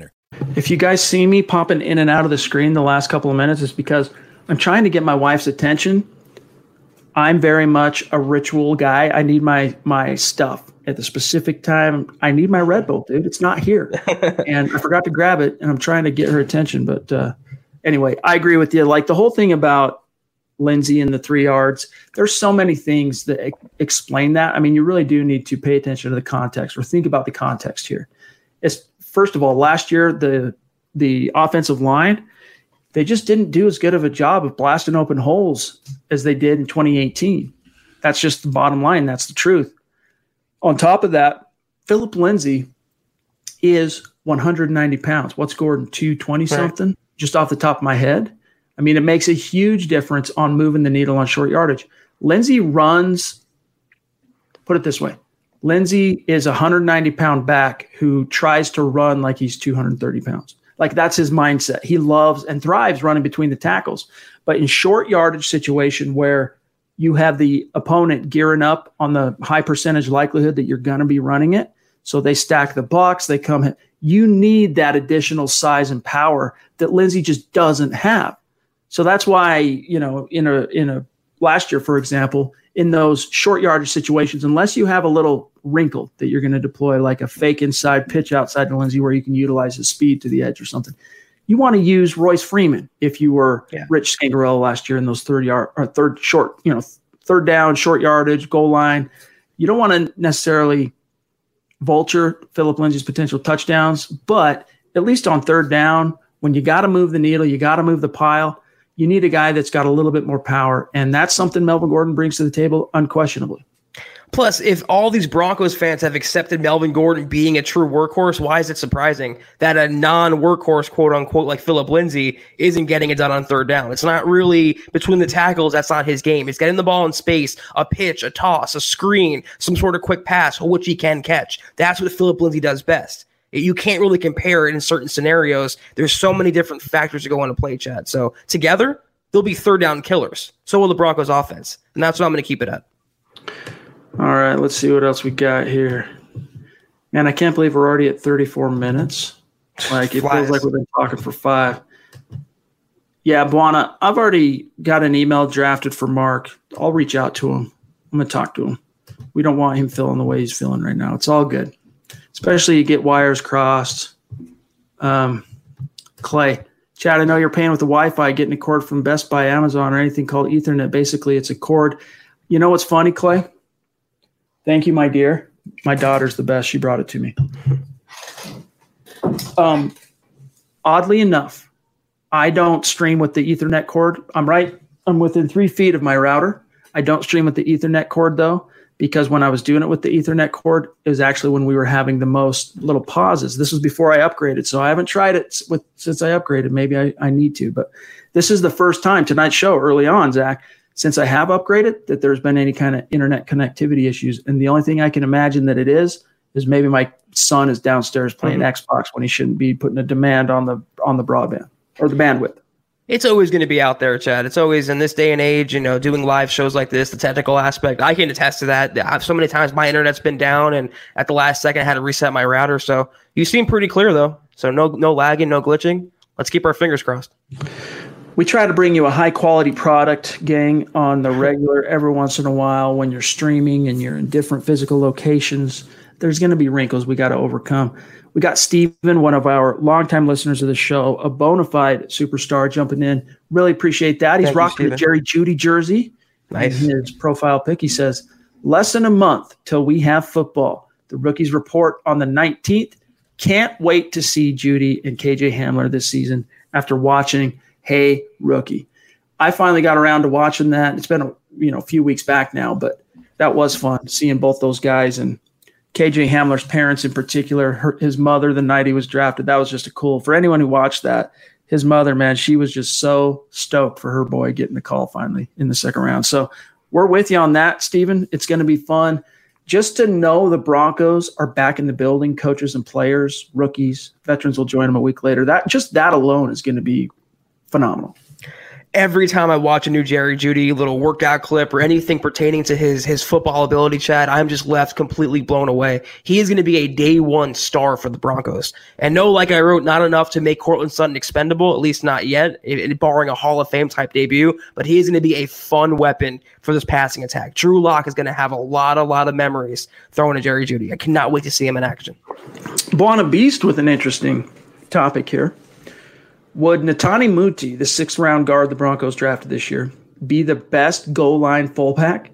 winner. If you guys see me popping in and out of the screen the last couple of minutes, it's because I'm trying to get my wife's attention. I'm very much a ritual guy. I need my my stuff at the specific time. I need my Red Bull, dude. It's not here, *laughs* and I forgot to grab it, and I'm trying to get her attention. But uh, anyway, I agree with you. Like the whole thing about Lindsay and the three yards. There's so many things that e- explain that. I mean, you really do need to pay attention to the context or think about the context here. It's first of all, last year the the offensive line they just didn't do as good of a job of blasting open holes as they did in 2018. That's just the bottom line. That's the truth. On top of that, Phillip Lindsay is 190 pounds. What's Gordon? 220 something? Just off the top of my head. I mean, it makes a huge difference on moving the needle on short yardage. Lindsay runs, put it this way Lindsay is a 190 pound back who tries to run like he's 230 pounds. Like that's his mindset. He loves and thrives running between the tackles. But in short yardage situation where you have the opponent gearing up on the high percentage likelihood that you're going to be running it, so they stack the box, they come. You need that additional size and power that Lindsay just doesn't have. So that's why you know in a in a last year, for example, in those short yardage situations, unless you have a little wrinkle that you're going to deploy, like a fake inside pitch outside to Lindsay where you can utilize his speed to the edge or something. You want to use Royce Freeman if you were yeah. Rich Scangarello last year in those third yard or third short, you know, third down, short yardage, goal line. You don't want to necessarily vulture Phillip Lindsay's potential touchdowns, but at least on third down, when you got to move the needle, you got to move the pile you need a guy that's got a little bit more power. And that's something Melvin Gordon brings to the table, unquestionably. Plus, if all these Broncos fans have accepted Melvin Gordon being a true workhorse, why is it surprising that a non workhorse, quote unquote, like Phillip Lindsay isn't getting it done on third down? It's not really between the tackles. That's not his game. It's getting the ball in space, a pitch, a toss, a screen, some sort of quick pass, which he can catch. That's what Phillip Lindsay does best you can't really compare it in certain scenarios. There's so many different factors to go into play, Chad. So together, they'll be third down killers. So will the Broncos offense. And that's what I'm going to keep it at. All right, let's see what else we got here. Man, I can't believe we're already at 34 minutes. Like it feels like we've been talking for five. Yeah, Buana, I've already got an email drafted for Mark. I'll reach out to him. I'm gonna talk to him. We don't want him feeling the way he's feeling right now. It's all good especially you get wires crossed. Um, Clay, Chad, I know you're paying with the Wi-Fi, getting a cord from Best Buy, Amazon, or anything called Ethernet. Basically, it's a cord. You know what's funny, Clay? Thank you, my dear. My daughter's the best. She brought it to me. Um, oddly enough, I don't stream with the Ethernet cord. I'm right. I'm within three feet of my router. I don't stream with the Ethernet cord though because when I was doing it with the Ethernet cord, it was actually when we were having the most little pauses. This was before I upgraded, so I haven't tried it with since I upgraded. Maybe I, I need to, but this is the first time tonight's show early on, Zach, since I have upgraded that there's been any kind of internet connectivity issues. And the only thing I can imagine that it is is maybe my son is downstairs playing mm-hmm. Xbox when he shouldn't be putting a demand on the on the broadband or the bandwidth it's always going to be out there, Chad. It's always in this day and age, you know, doing live shows like this, the technical aspect. I can attest to that. I've so many times my internet's been down, and at the last second, I had to reset my router. So you seem pretty clear, though. So no, no lagging, no glitching. Let's keep our fingers crossed. We try to bring you a high quality product, gang, on the regular every once in a while when you're streaming and you're in different physical locations. There's going to be wrinkles we got to overcome. We got Steven, one of our longtime listeners of the show, a bona fide superstar jumping in. Really appreciate that. He's Thank rocking the Jerry Jeudy jersey. Nice. In his profile pic, he says, less than a month till we have football. The rookies report on the 19th. Can't wait to see Jeudy and KJ Hamler this season after watching Hey Rookie. I finally got around to watching that. It's been a you know a few weeks back now, but that was fun seeing both those guys and KJ Hamler's parents in particular, her, his mother the night he was drafted. That was just a cool for anyone who watched that. His mother, man, she was just so stoked for her boy getting the call finally in the second round. So we're with you on that, Stephen. It's going to be fun. Just to know the Broncos are back in the building, coaches and players, rookies, veterans will join them a week later. That just that alone is going to be phenomenal every time I watch a new Jerry Jeudy little workout clip or anything pertaining to his his football ability, Chad, I'm just left completely blown away. He is going to be a day one star for the Broncos. And no, like I wrote, not enough to make Courtland Sutton expendable, at least not yet, it, it, barring a Hall of Fame type debut. But he is going to be a fun weapon for this passing attack. Drew Lock is going to have a lot, a lot of memories throwing to Jerry Jeudy. I cannot wait to see him in action. Buana Beast with an interesting topic here. Would Netane Muti, the sixth round guard the Broncos drafted this year, be the best goal line fullback?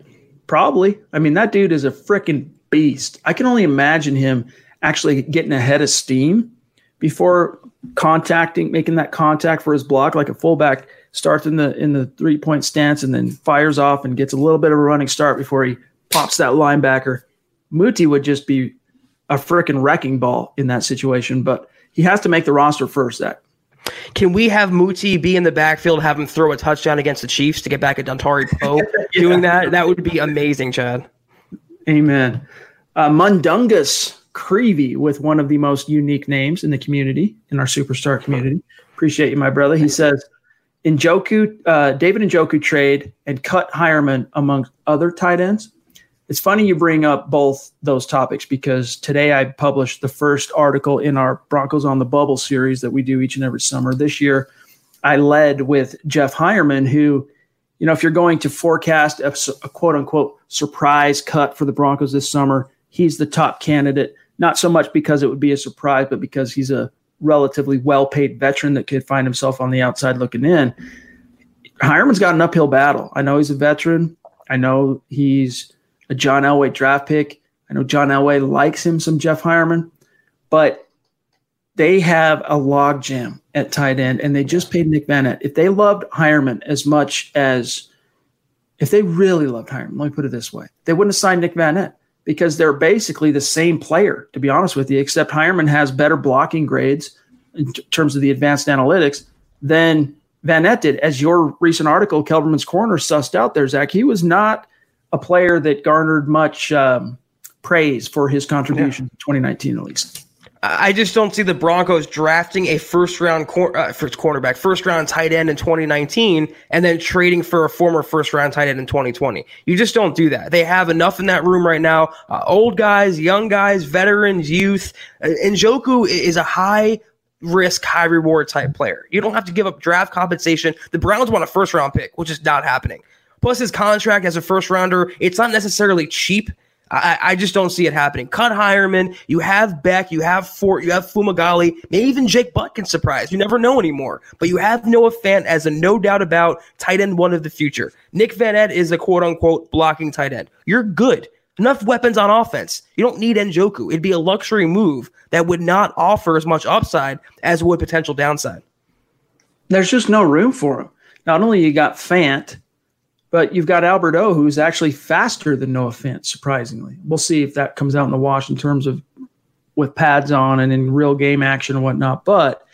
Probably. I mean, that dude is a freaking beast. I can only imagine him actually getting ahead of steam before contacting, making that contact for his block, like a fullback starts in the in the three point stance and then fires off and gets a little bit of a running start before he pops that linebacker. Muti would just be a freaking wrecking ball in that situation, but he has to make the roster first. That can we have Muti be in the backfield, have him throw a touchdown against the Chiefs to get back at Dontari *laughs* Poe yeah. doing that? That would be amazing, Chad. Amen. Uh, Mundungus Creevy with one of the most unique names in the community, in our superstar community. Appreciate you, my brother. He says, Njoku, uh, David Njoku trade and cut Heuerman among other tight ends. It's funny you bring up both those topics because today I published the first article in our Broncos on the Bubble series that we do each and every summer. This year, I led with Jeff Heuerman, who, you know, if you're going to forecast a, a quote unquote surprise cut for the Broncos this summer, he's the top candidate. Not so much because it would be a surprise, but because he's a relatively well paid veteran that could find himself on the outside looking in. Heuerman's got an uphill battle. I know he's a veteran. I know he's a John Elway draft pick. I know John Elway likes him some Jeff Heuerman, but they have a logjam at tight end, and they just paid Nick Vannett. If they loved Heuerman as much as if they really loved Heuerman, let me put it this way, they wouldn't have signed Nick Vannett because they're basically the same player, to be honest with you, except Heuerman has better blocking grades in t- terms of the advanced analytics than Vannett did. As your recent article, Kelberman's Corner, sussed out there, Zach, he was not a player that garnered much um, praise for his contribution yeah. in 2019, at least. I just don't see the Broncos drafting a first round cor- uh, first cornerback, first round tight end in 2019, and then trading for a former first round tight end in 2020. You just don't do that. They have enough in that room right now. Uh, old guys, young guys, veterans, youth. Uh, Njoku is a high risk, high reward type player. You don't have to give up draft compensation. The Browns want a first round pick, which is not happening. Plus, his contract as a first rounder, it's not necessarily cheap I, I, just don't see it happening. Cut Heuerman, you have Beck, you have Fort, you have Fumagalli, maybe even Jake Butt can surprise. You never know anymore. But you have Noah Fant as a no doubt about tight end one of the future. Nick Vannett is a quote unquote blocking tight end. You're good. Enough weapons on offense. You don't need Njoku. It'd be a luxury move that would not offer as much upside as would potential downside. There's just no room for him. Not only you got Fant, but you've got Albert O, who's actually faster than Noah Fant, surprisingly. We'll see if that comes out in the wash in terms of with pads on and in real game action and whatnot. But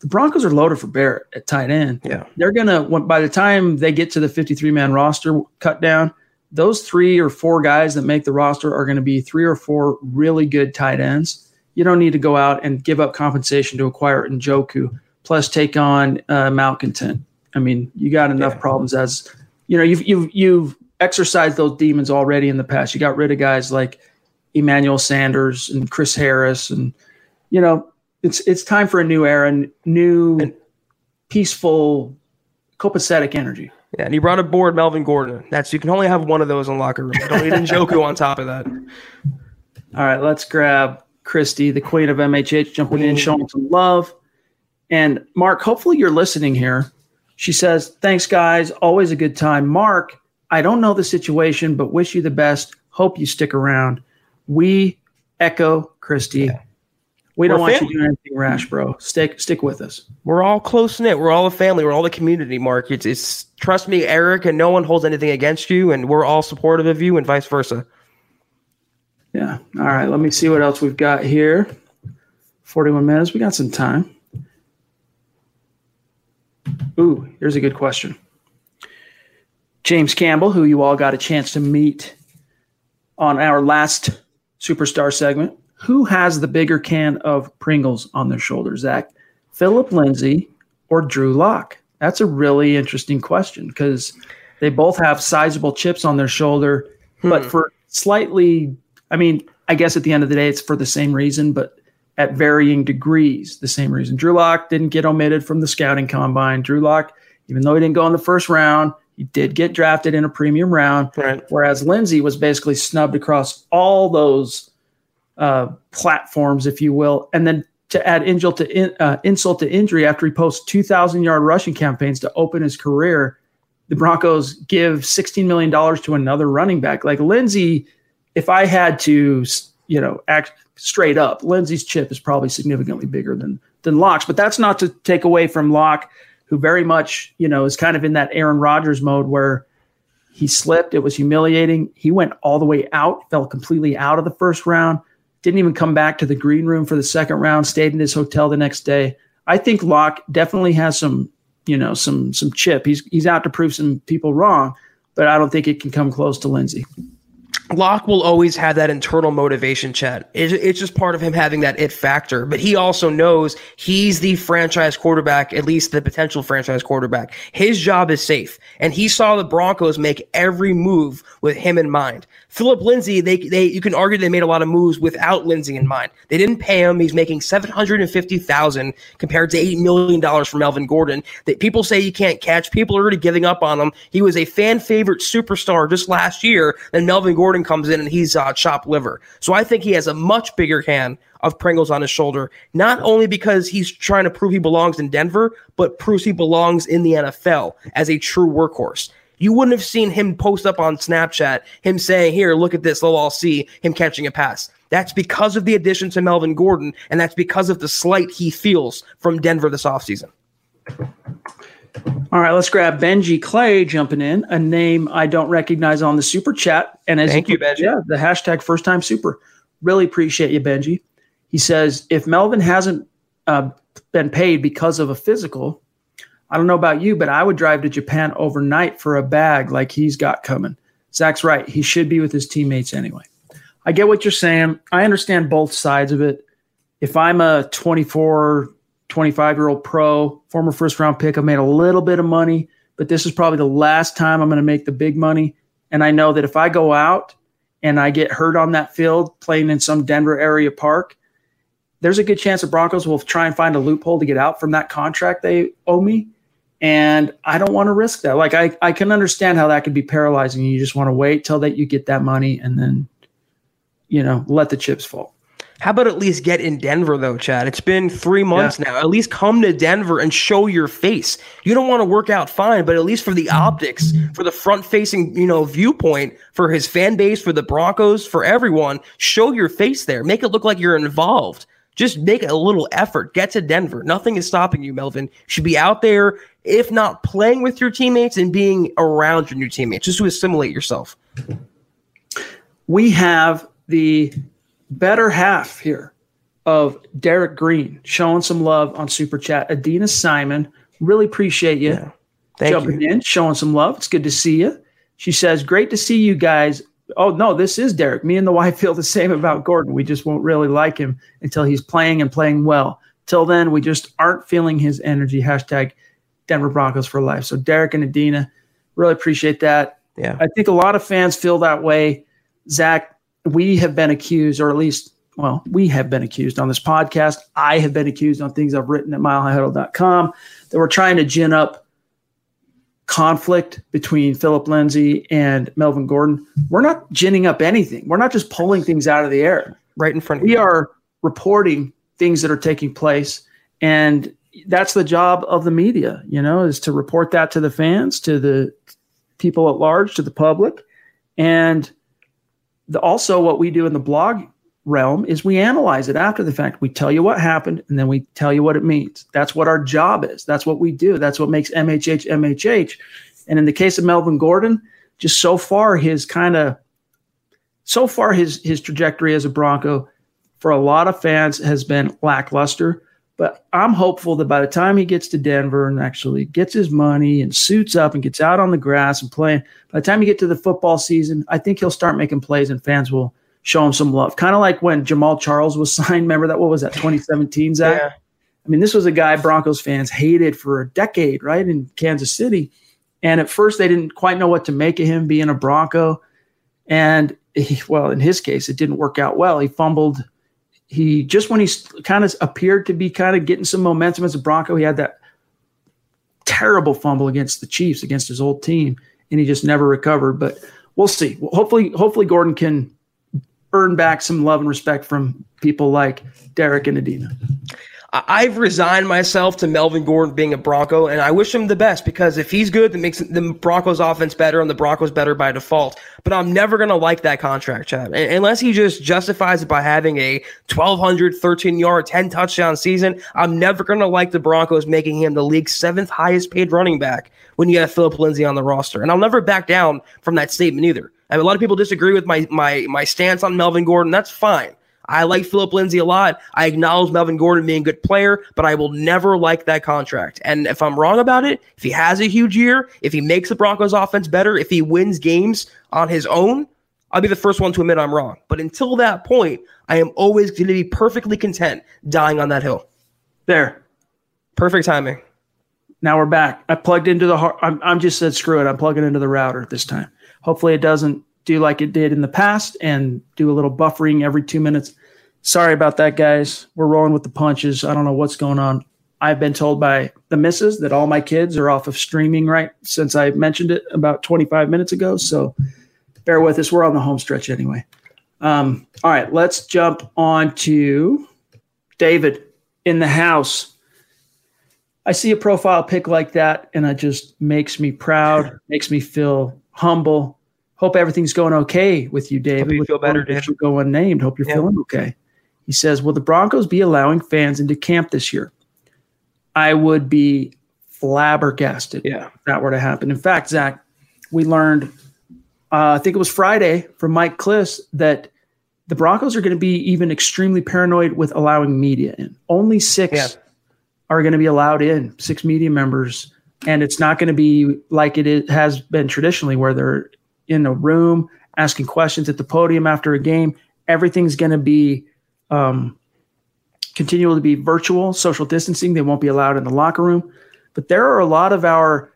the Broncos are loaded for Barrett at tight end. Yeah. They're going to, by the time they get to the 53 man roster cut down, those three or four guys that make the roster are going to be three or four really good tight ends. You don't need to go out and give up compensation to acquire Njoku, plus take on uh, Malcontent. I mean, you got enough yeah. problems as you know, you've you've you've exercised those demons already in the past. You got rid of guys like Emmanuel Sanders and Chris Harris, and you know, it's it's time for a new era, and new peaceful, copacetic energy. Yeah, and he brought aboard Melvin Gordon. That's you can only have one of those in locker room. don't need Njoku on top of that. *laughs* All right, let's grab Christy, the queen of MHH, jumping in, showing some love. And Mark, hopefully you're listening here. She says, Thanks, guys. Always a good time. Mark, I don't know the situation, but wish you the best. Hope you stick around. We echo Christy. Yeah. We don't We're want family. you doing anything rash, bro. Stick stick with us. We're all close knit. We're all a family. We're all a community, Mark. It's, it's trust me, Eric, and no one holds anything against you, and we're all supportive of you, and vice versa. Yeah. All right. Let me see what else we've got here. 41 minutes. We got some time. Ooh, here's a good question. James Campbell, who you all got a chance to meet on our last superstar segment, who has the bigger can of Pringles on their shoulders, Zach? Phillip Lindsay or Drew Lock? That's a really interesting question because they both have sizable chips on their shoulder, hmm. but for slightly, I mean, I guess at the end of the day, it's for the same reason, but at varying degrees. The same reason Drew Lock didn't get omitted from the scouting combine. Drew Lock, even though he didn't go in the first round, he did get drafted in a premium round. Right. Whereas Lindsay was basically snubbed across all those uh, platforms, if you will. And then to add insult to, in, uh, insult to injury, after he posts 2,000 yard rushing campaigns to open his career, the Broncos give $16 million to another running back. Like Lindsay, if I had to, you know, act straight up. Lindsay's chip is probably significantly bigger than than Lock's, but that's not to take away from Lock, who very much you know is kind of in that Aaron Rodgers mode where he slipped. It was humiliating. He went all the way out, fell completely out of the first round. Didn't even come back to the green room for the second round. Stayed in his hotel the next day. I think Lock definitely has some, you know, some some chip. He's he's out to prove some people wrong, but I don't think it can come close to Lindsay. Lock will always have that internal motivation, Chad. It's just part of him having that it factor. But he also knows he's the franchise quarterback, at least the potential franchise quarterback. His job is safe. And he saw the Broncos make every move with him in mind. Phillip Lindsay, they, they you can argue they made a lot of moves without Lindsay in mind. They didn't pay him. He's making seven hundred and fifty thousand compared to eight million dollars for Melvin Gordon. That people say he can't catch. People are already giving up on him. He was a fan favorite superstar just last year. Then Melvin Gordon comes in and he's uh, chopped liver. So I think he has a much bigger can of Pringles on his shoulder, not only because he's trying to prove he belongs in Denver, but proves he belongs in the NFL as a true workhorse. You wouldn't have seen him post up on Snapchat, him saying, Here, look at this, they'll all see him catching a pass. That's because of the addition to Melvin Gordon, and that's because of the slight he feels from Denver this offseason. All right, let's grab Benji Clay jumping in, a name I don't recognize on the super chat. And as Thank you, Benji. Yeah, the hashtag first time super. Really appreciate you, Benji. He says, if Melvin hasn't uh, been paid because of a physical, I don't know about you, but I would drive to Japan overnight for a bag like he's got coming. Zach's right. He should be with his teammates anyway. I get what you're saying. I understand both sides of it. If I'm a 24, 25 year old pro, former first round pick, I've made a little bit of money, but this is probably the last time I'm going to make the big money. And I know that if I go out and I get hurt on that field playing in some Denver area park, there's a good chance the Broncos will try and find a loophole to get out from that contract they owe me. And I don't want to risk that. Like I, I can understand how that could be paralyzing. You just want to wait till that you get that money and then, you know, let the chips fall. How about at least get in Denver though, Chad? It's been three months yeah. now. At least come to Denver and show your face. You don't want to work out fine, but at least for the optics, for the front facing, you know, viewpoint, for his fan base, for the Broncos, for everyone, show your face there. Make it look like you're involved. Just make a little effort. Get to Denver. Nothing is stopping you, Melvin. You should be out there, if not playing with your teammates and being around your new teammates, just to assimilate yourself. We have the better half here of Derek Green showing some love on Super Chat. Adina Simon, really appreciate you yeah. jumping you. in, showing some love. It's good to see you. She says, Great to see you guys. Oh no, this is Derek. Me and the *laughs* wife feel the same about Gordon. We just won't really like him until he's playing and playing well. Till then, we just aren't feeling his energy. Hashtag Denver Broncos for life. So Derek and Adina, really appreciate that. Yeah. I think a lot of fans feel that way. Zach, we have been accused, or at least, well, we have been accused on this podcast. I have been accused on things I've written at milehighhuddle.com that we're trying to gin up conflict between Phillip Lindsay and Melvin Gordon. We're not ginning up anything. We're not just pulling things out of the air. Right in front of you. We you. are reporting things that are taking place. And that's the job of the media, you know, is to report that to the fans, to the people at large, to the public. And the, also what we do in the blog realm is we analyze it after the fact. We tell you what happened and then we tell you what it means. That's what our job is. That's what we do. That's what makes MHH MHH. And in the case of Melvin Gordon, just so far his kind of so far his his trajectory as a Bronco for a lot of fans has been lackluster. But I'm hopeful that by the time he gets to Denver and actually gets his money and suits up and gets out on the grass and playing, by the time you get to the football season, I think he'll start making plays and fans will show him some love. Kind of like when Jamaal Charles was *laughs* signed. Remember that? What was that, 2017, Zach? Yeah. I mean, this was a guy Broncos fans hated for a decade, right, in Kansas City. And at first, they didn't quite know what to make of him being a Bronco. And he, well, in his case, it didn't work out well. He fumbled he just when he kind of appeared to be kind of getting some momentum as a Bronco, he had that terrible fumble against the Chiefs against his old team, and he just never recovered. But we'll see. Hopefully, hopefully Gordon can earn back some love and respect from people like Derek and Adina. I've resigned myself to Melvin Gordon being a Bronco, and I wish him the best because if he's good, that makes the Broncos offense better and the Broncos better by default. But I'm never going to like that contract, Chad, unless he just justifies it by having a 1,200, 13 yard, 10 touchdown season. I'm never going to like the Broncos making him the league's seventh highest paid running back when you have Phillip Lindsay on the roster. And I'll never back down from that statement either. I mean, a lot of people disagree with my my my stance on Melvin Gordon. That's fine. I like Phillip Lindsay a lot. I acknowledge Melvin Gordon being a good player, but I will never like that contract. And if I'm wrong about it, if he has a huge year, if he makes the Broncos offense better, if he wins games on his own, I'll be the first one to admit I'm wrong. But until that point, I am always going to be perfectly content dying on that hill. There. Perfect timing. Now we're back. I plugged into the. I'm, I'm just said screw it. I'm plugging into the router this time. Hopefully it doesn't do like it did in the past and do a little buffering every two minutes. Sorry about that, guys. We're rolling with the punches. I don't know what's going on. I've been told by the missus that all my kids are off of streaming right since I mentioned it about 25 minutes ago. So bear with us. We're on the home stretch anyway. Um, all right, let's jump on to David in the house. I see a profile pic like that, and it just makes me proud, makes me feel humble. Hope everything's going okay with you, David. Hope you feel better. You go unnamed. Hope you're yeah. feeling okay. He says, "Will the Broncos be allowing fans into camp this year?" I would be flabbergasted yeah. if that were to happen. In fact, Zach, we learned, uh, I think it was Friday from Mike Klis that the Broncos are going to be even extremely paranoid with allowing media in. Only six yeah. are going to be allowed in, six media members. And it's not going to be like it is, has been traditionally, where they're in a room asking questions at the podium after a game. Everything's going to be um, continue to be virtual, social distancing. They won't be allowed in the locker room. But there are a lot of our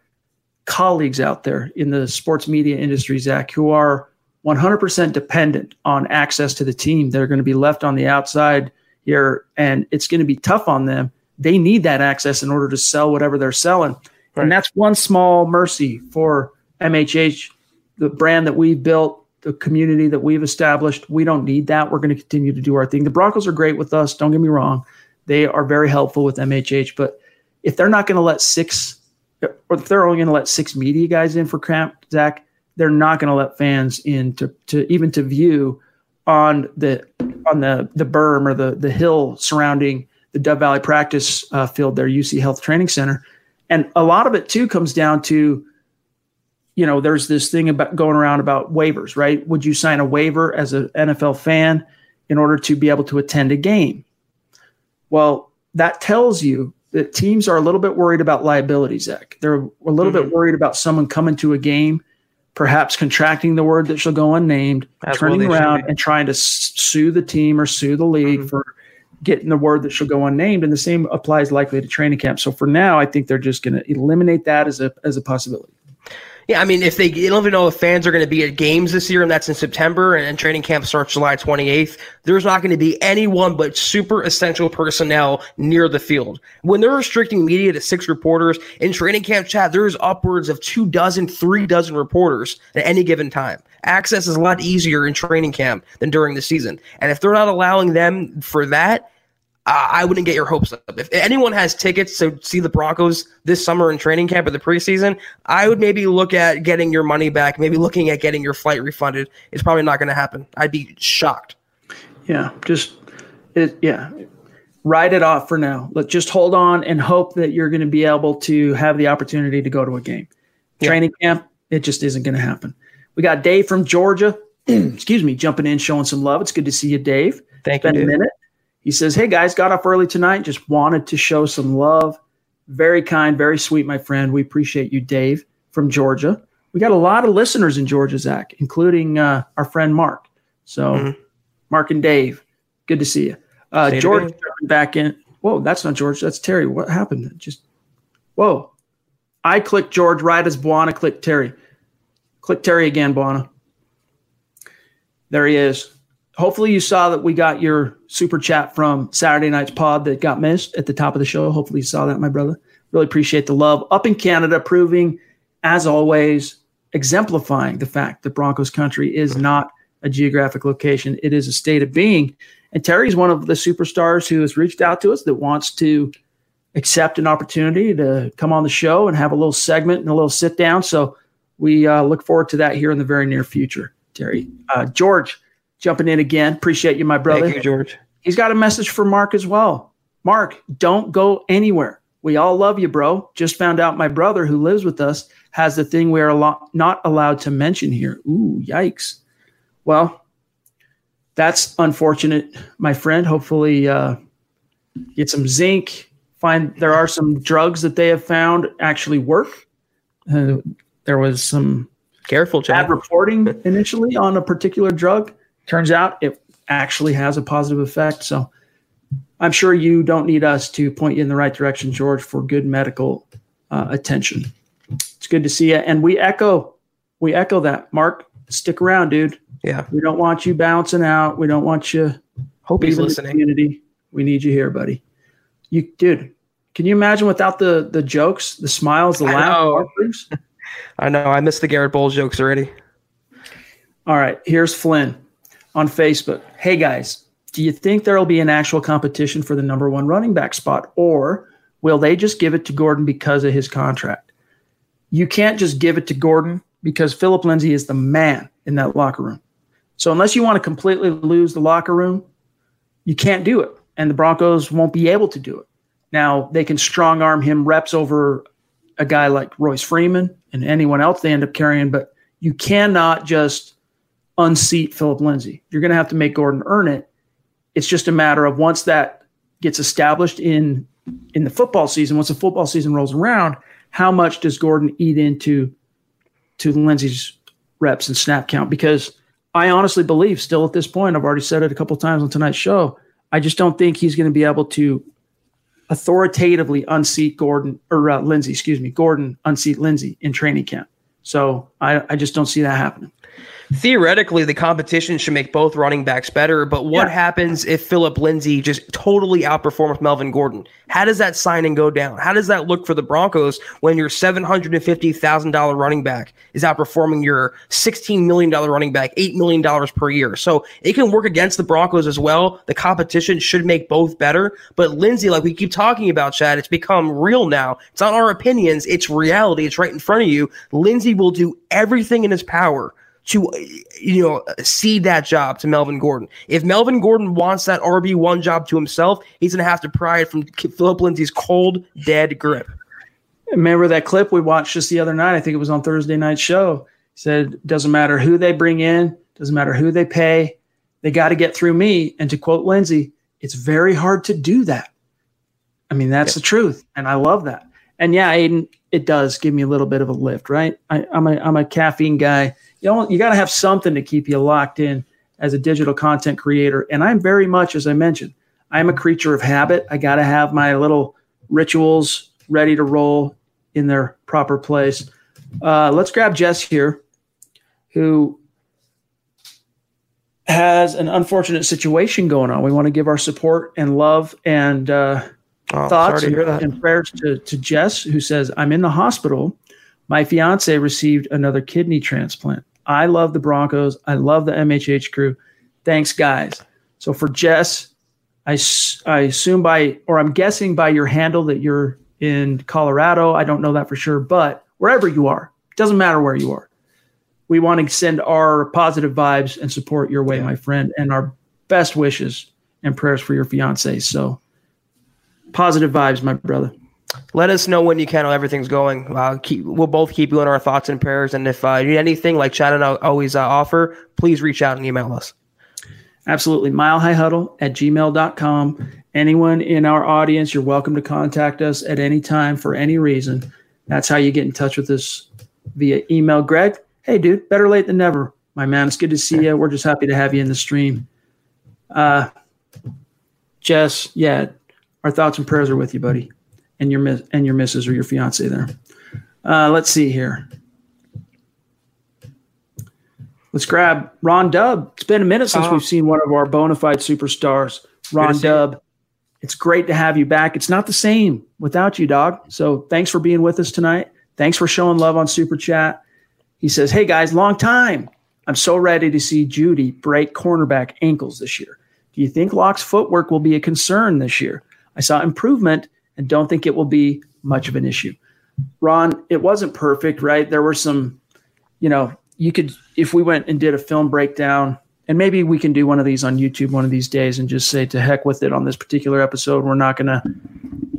colleagues out there in the sports media industry, Zach, who are 100% dependent on access to the team. They're going to be left on the outside here, and it's going to be tough on them. They need that access in order to sell whatever they're selling. Right. And that's one small mercy for MHH, the brand that we've built the community that we've established. We don't need that. We're going to continue to do our thing. The Broncos are great with us. Don't get me wrong. They are very helpful with MHH. But if they're not going to let six, or if they're only going to let six media guys in for camp, Zach, they're not going to let fans in to, to even to view on the on the the berm or the the hill surrounding the Dove Valley practice uh, field, their UC Health Training Center, and a lot of it too comes down to you know, there's this thing about going around about waivers, right? Would you sign a waiver as an NFL fan in order to be able to attend a game? Well, that tells you that teams are a little bit worried about liability, Zach. They're a little mm-hmm. bit worried about someone coming to a game, perhaps contracting the word that shall go unnamed, As turning around and trying to sue the team or sue the league mm-hmm. for getting the word that shall go unnamed. And the same applies likely to training camp. So for now, I think they're just going to eliminate that as a as a possibility. Yeah, I mean, if they don't even know if fans are going to be at games this year, and that's in September, and, and training camp starts July 28th, there's not going to be anyone but super essential personnel near the field. When they're restricting media to six reporters in training camp chat, there's upwards of two dozen, three dozen reporters at any given time. Access is a lot easier in training camp than during the season. And if they're not allowing them for that, uh, I wouldn't get your hopes up. If anyone has tickets to see the Broncos this summer in training camp or the preseason, I would maybe look at getting your money back, maybe looking at getting your flight refunded. It's probably not going to happen. I'd be shocked. Yeah, just it, yeah, write it off for now. Let just hold on and hope that you're going to be able to have the opportunity to go to a game. Yeah. Training camp, it just isn't going to happen. We got Dave from Georgia. *clears throat* Excuse me, jumping in, showing some love. It's good to see you, Dave. Thank it's you. Been a minute. He says, Hey guys, got off early tonight. Just wanted to show some love. Very kind, very sweet, my friend. We appreciate you, Dave from Georgia. We got a lot of listeners in Georgia, Zach, including uh, our friend Mark. So, mm-hmm. Mark and Dave, good to see you. Uh, George back in. Whoa, that's not George. That's Terry. What happened? Just whoa. I clicked George right as Buana clicked Terry. Click Terry again, Buana. There he is hopefully you saw that we got your super chat from Saturday night's pod that got missed at the top of the show. Hopefully you saw that, my brother. Really appreciate the love. Up in Canada, proving, as always, exemplifying the fact that Broncos country is not a geographic location. It is a state of being. And Terry's one of the superstars who has reached out to us that wants to accept an opportunity to come on the show and have a little segment and a little sit down. So we uh, look forward to that here in the very near future, Terry. Uh, George, jumping in again. Appreciate you, my brother. Thank you, George. He's got a message for Mark as well. Mark, don't go anywhere. We all love you, bro. Just found out my brother who lives with us has the thing we are not allowed to mention here. Ooh, yikes. Well, that's unfortunate, my friend. Hopefully, uh, get some zinc. Find there are some drugs that they have found actually work. Uh, there was some Careful, bad reporting *laughs* initially on a particular drug. Turns out it actually has a positive effect. So I'm sure you don't need us to point you in the right direction, George, for good medical uh, attention. It's good to see you, and we echo we echo that. Mark, stick around, dude. Yeah. We don't want you bouncing out. We don't want you. Hope he's listening. Community. We need you here, buddy. You, dude. Can you imagine without the the jokes, the smiles, the I know. *laughs* I know. I missed the Garett Bolles jokes already. All right, here's Flynn on Facebook. Hey guys, do you think there will be an actual competition for the number one running back spot, or will they just give it to Gordon because of his contract? You can't just give it to Gordon because Phillip Lindsay is the man in that locker room. So unless you want to completely lose the locker room, you can't do it, and the Broncos won't be able to do it. Now they can strong arm him reps over a guy like Royce Freeman and anyone else they end up carrying, but you cannot just unseat Phillip Lindsay. You're going to have to make Gordon earn it. It's just a matter of once that gets established in in the football season, once the football season rolls around, how much does Gordon eat into to Lindsay's reps and snap count? Because I honestly believe, still at this point, I've already said it a couple times on tonight's show. I just don't think he's going to be able to authoritatively unseat Gordon or uh, Lindsay, excuse me, Gordon unseat Lindsay in training camp. So I, I just don't see that happening. Theoretically, the competition should make both running backs better, but what Yeah. happens if Phillip Lindsay just totally outperforms Melvin Gordon? How does that signing go down? How does that look for the Broncos when your $750,000 running back is outperforming your $16 million running back, $8 million per year? So it can work against the Broncos as well. The competition should make both better, but Lindsay, like we keep talking about, Chad, it's become real now. It's not our opinions, it's reality. It's right in front of you. Lindsay will do everything in his power to uh, you know cede that job to Melvin Gordon. If Melvin Gordon wants that RB one job to himself, he's gonna have to pry it from Phillip Lindsay's cold, dead grip. Remember that clip we watched just the other night? I think it was on Thursday night show. He said, doesn't matter who they bring in, doesn't matter who they pay, they got to get through me. And to quote Lindsay, it's very hard to do that. I mean, that's the truth. And I love that. And yeah, Aiden, it does give me a little bit of a lift, right? I, I'm a I'm a caffeine guy. You know, you got to have something to keep you locked in as a digital content creator. And I'm very much, as I mentioned, I'm a creature of habit. I got to have my little rituals ready to roll in their proper place. Uh, let's grab Jess here, who has an unfortunate situation going on. We want to give our support and love and uh, Oh, thoughts to hear that. and prayers to, to Jess, who says, I'm in the hospital. My fiance received another kidney transplant. I love the Broncos. I love the MHH crew. Thanks, guys. So for Jess, I, I assume by, or I'm guessing by your handle that you're in Colorado. I don't know that for sure, but wherever you are, doesn't matter where you are. We want to send our positive vibes and support your way, my friend, and our best wishes and prayers for your fiance. So positive vibes, my brother. Let us know when you can how everything's going. Uh, keep, we'll both keep you in our thoughts and prayers. And if uh, you need anything like Chad and I always uh, offer, please reach out and email us. Absolutely. Milehighhuddle at gmail.com. Anyone in our audience, you're welcome to contact us at any time for any reason. That's how you get in touch with us via email. Greg, hey, dude, better late than never. My man, it's good to see you. We're just happy to have you in the stream. Uh, Jess, yeah, our thoughts and prayers are with you, buddy, and your miss and your missus or your fiance there. Uh, let's see here. Let's grab Ron Dub. It's been a minute since Oh. we've seen one of our bona fide superstars, Ron. Dub. It's great to have you back. It's not the same without you, dog. So thanks for being with us tonight. Thanks for showing love on Super Chat. He says, Hey guys, long time. I'm so ready to see Jeudy break cornerback ankles this year. Do you think Lock's footwork will be a concern this year? I saw improvement and don't think it will be much of an issue. Ron, it wasn't perfect, right? There were some, you know, you could, if we went and did a film breakdown, and maybe we can do one of these on YouTube one of these days and just say to heck with it on this particular episode. We're not going to,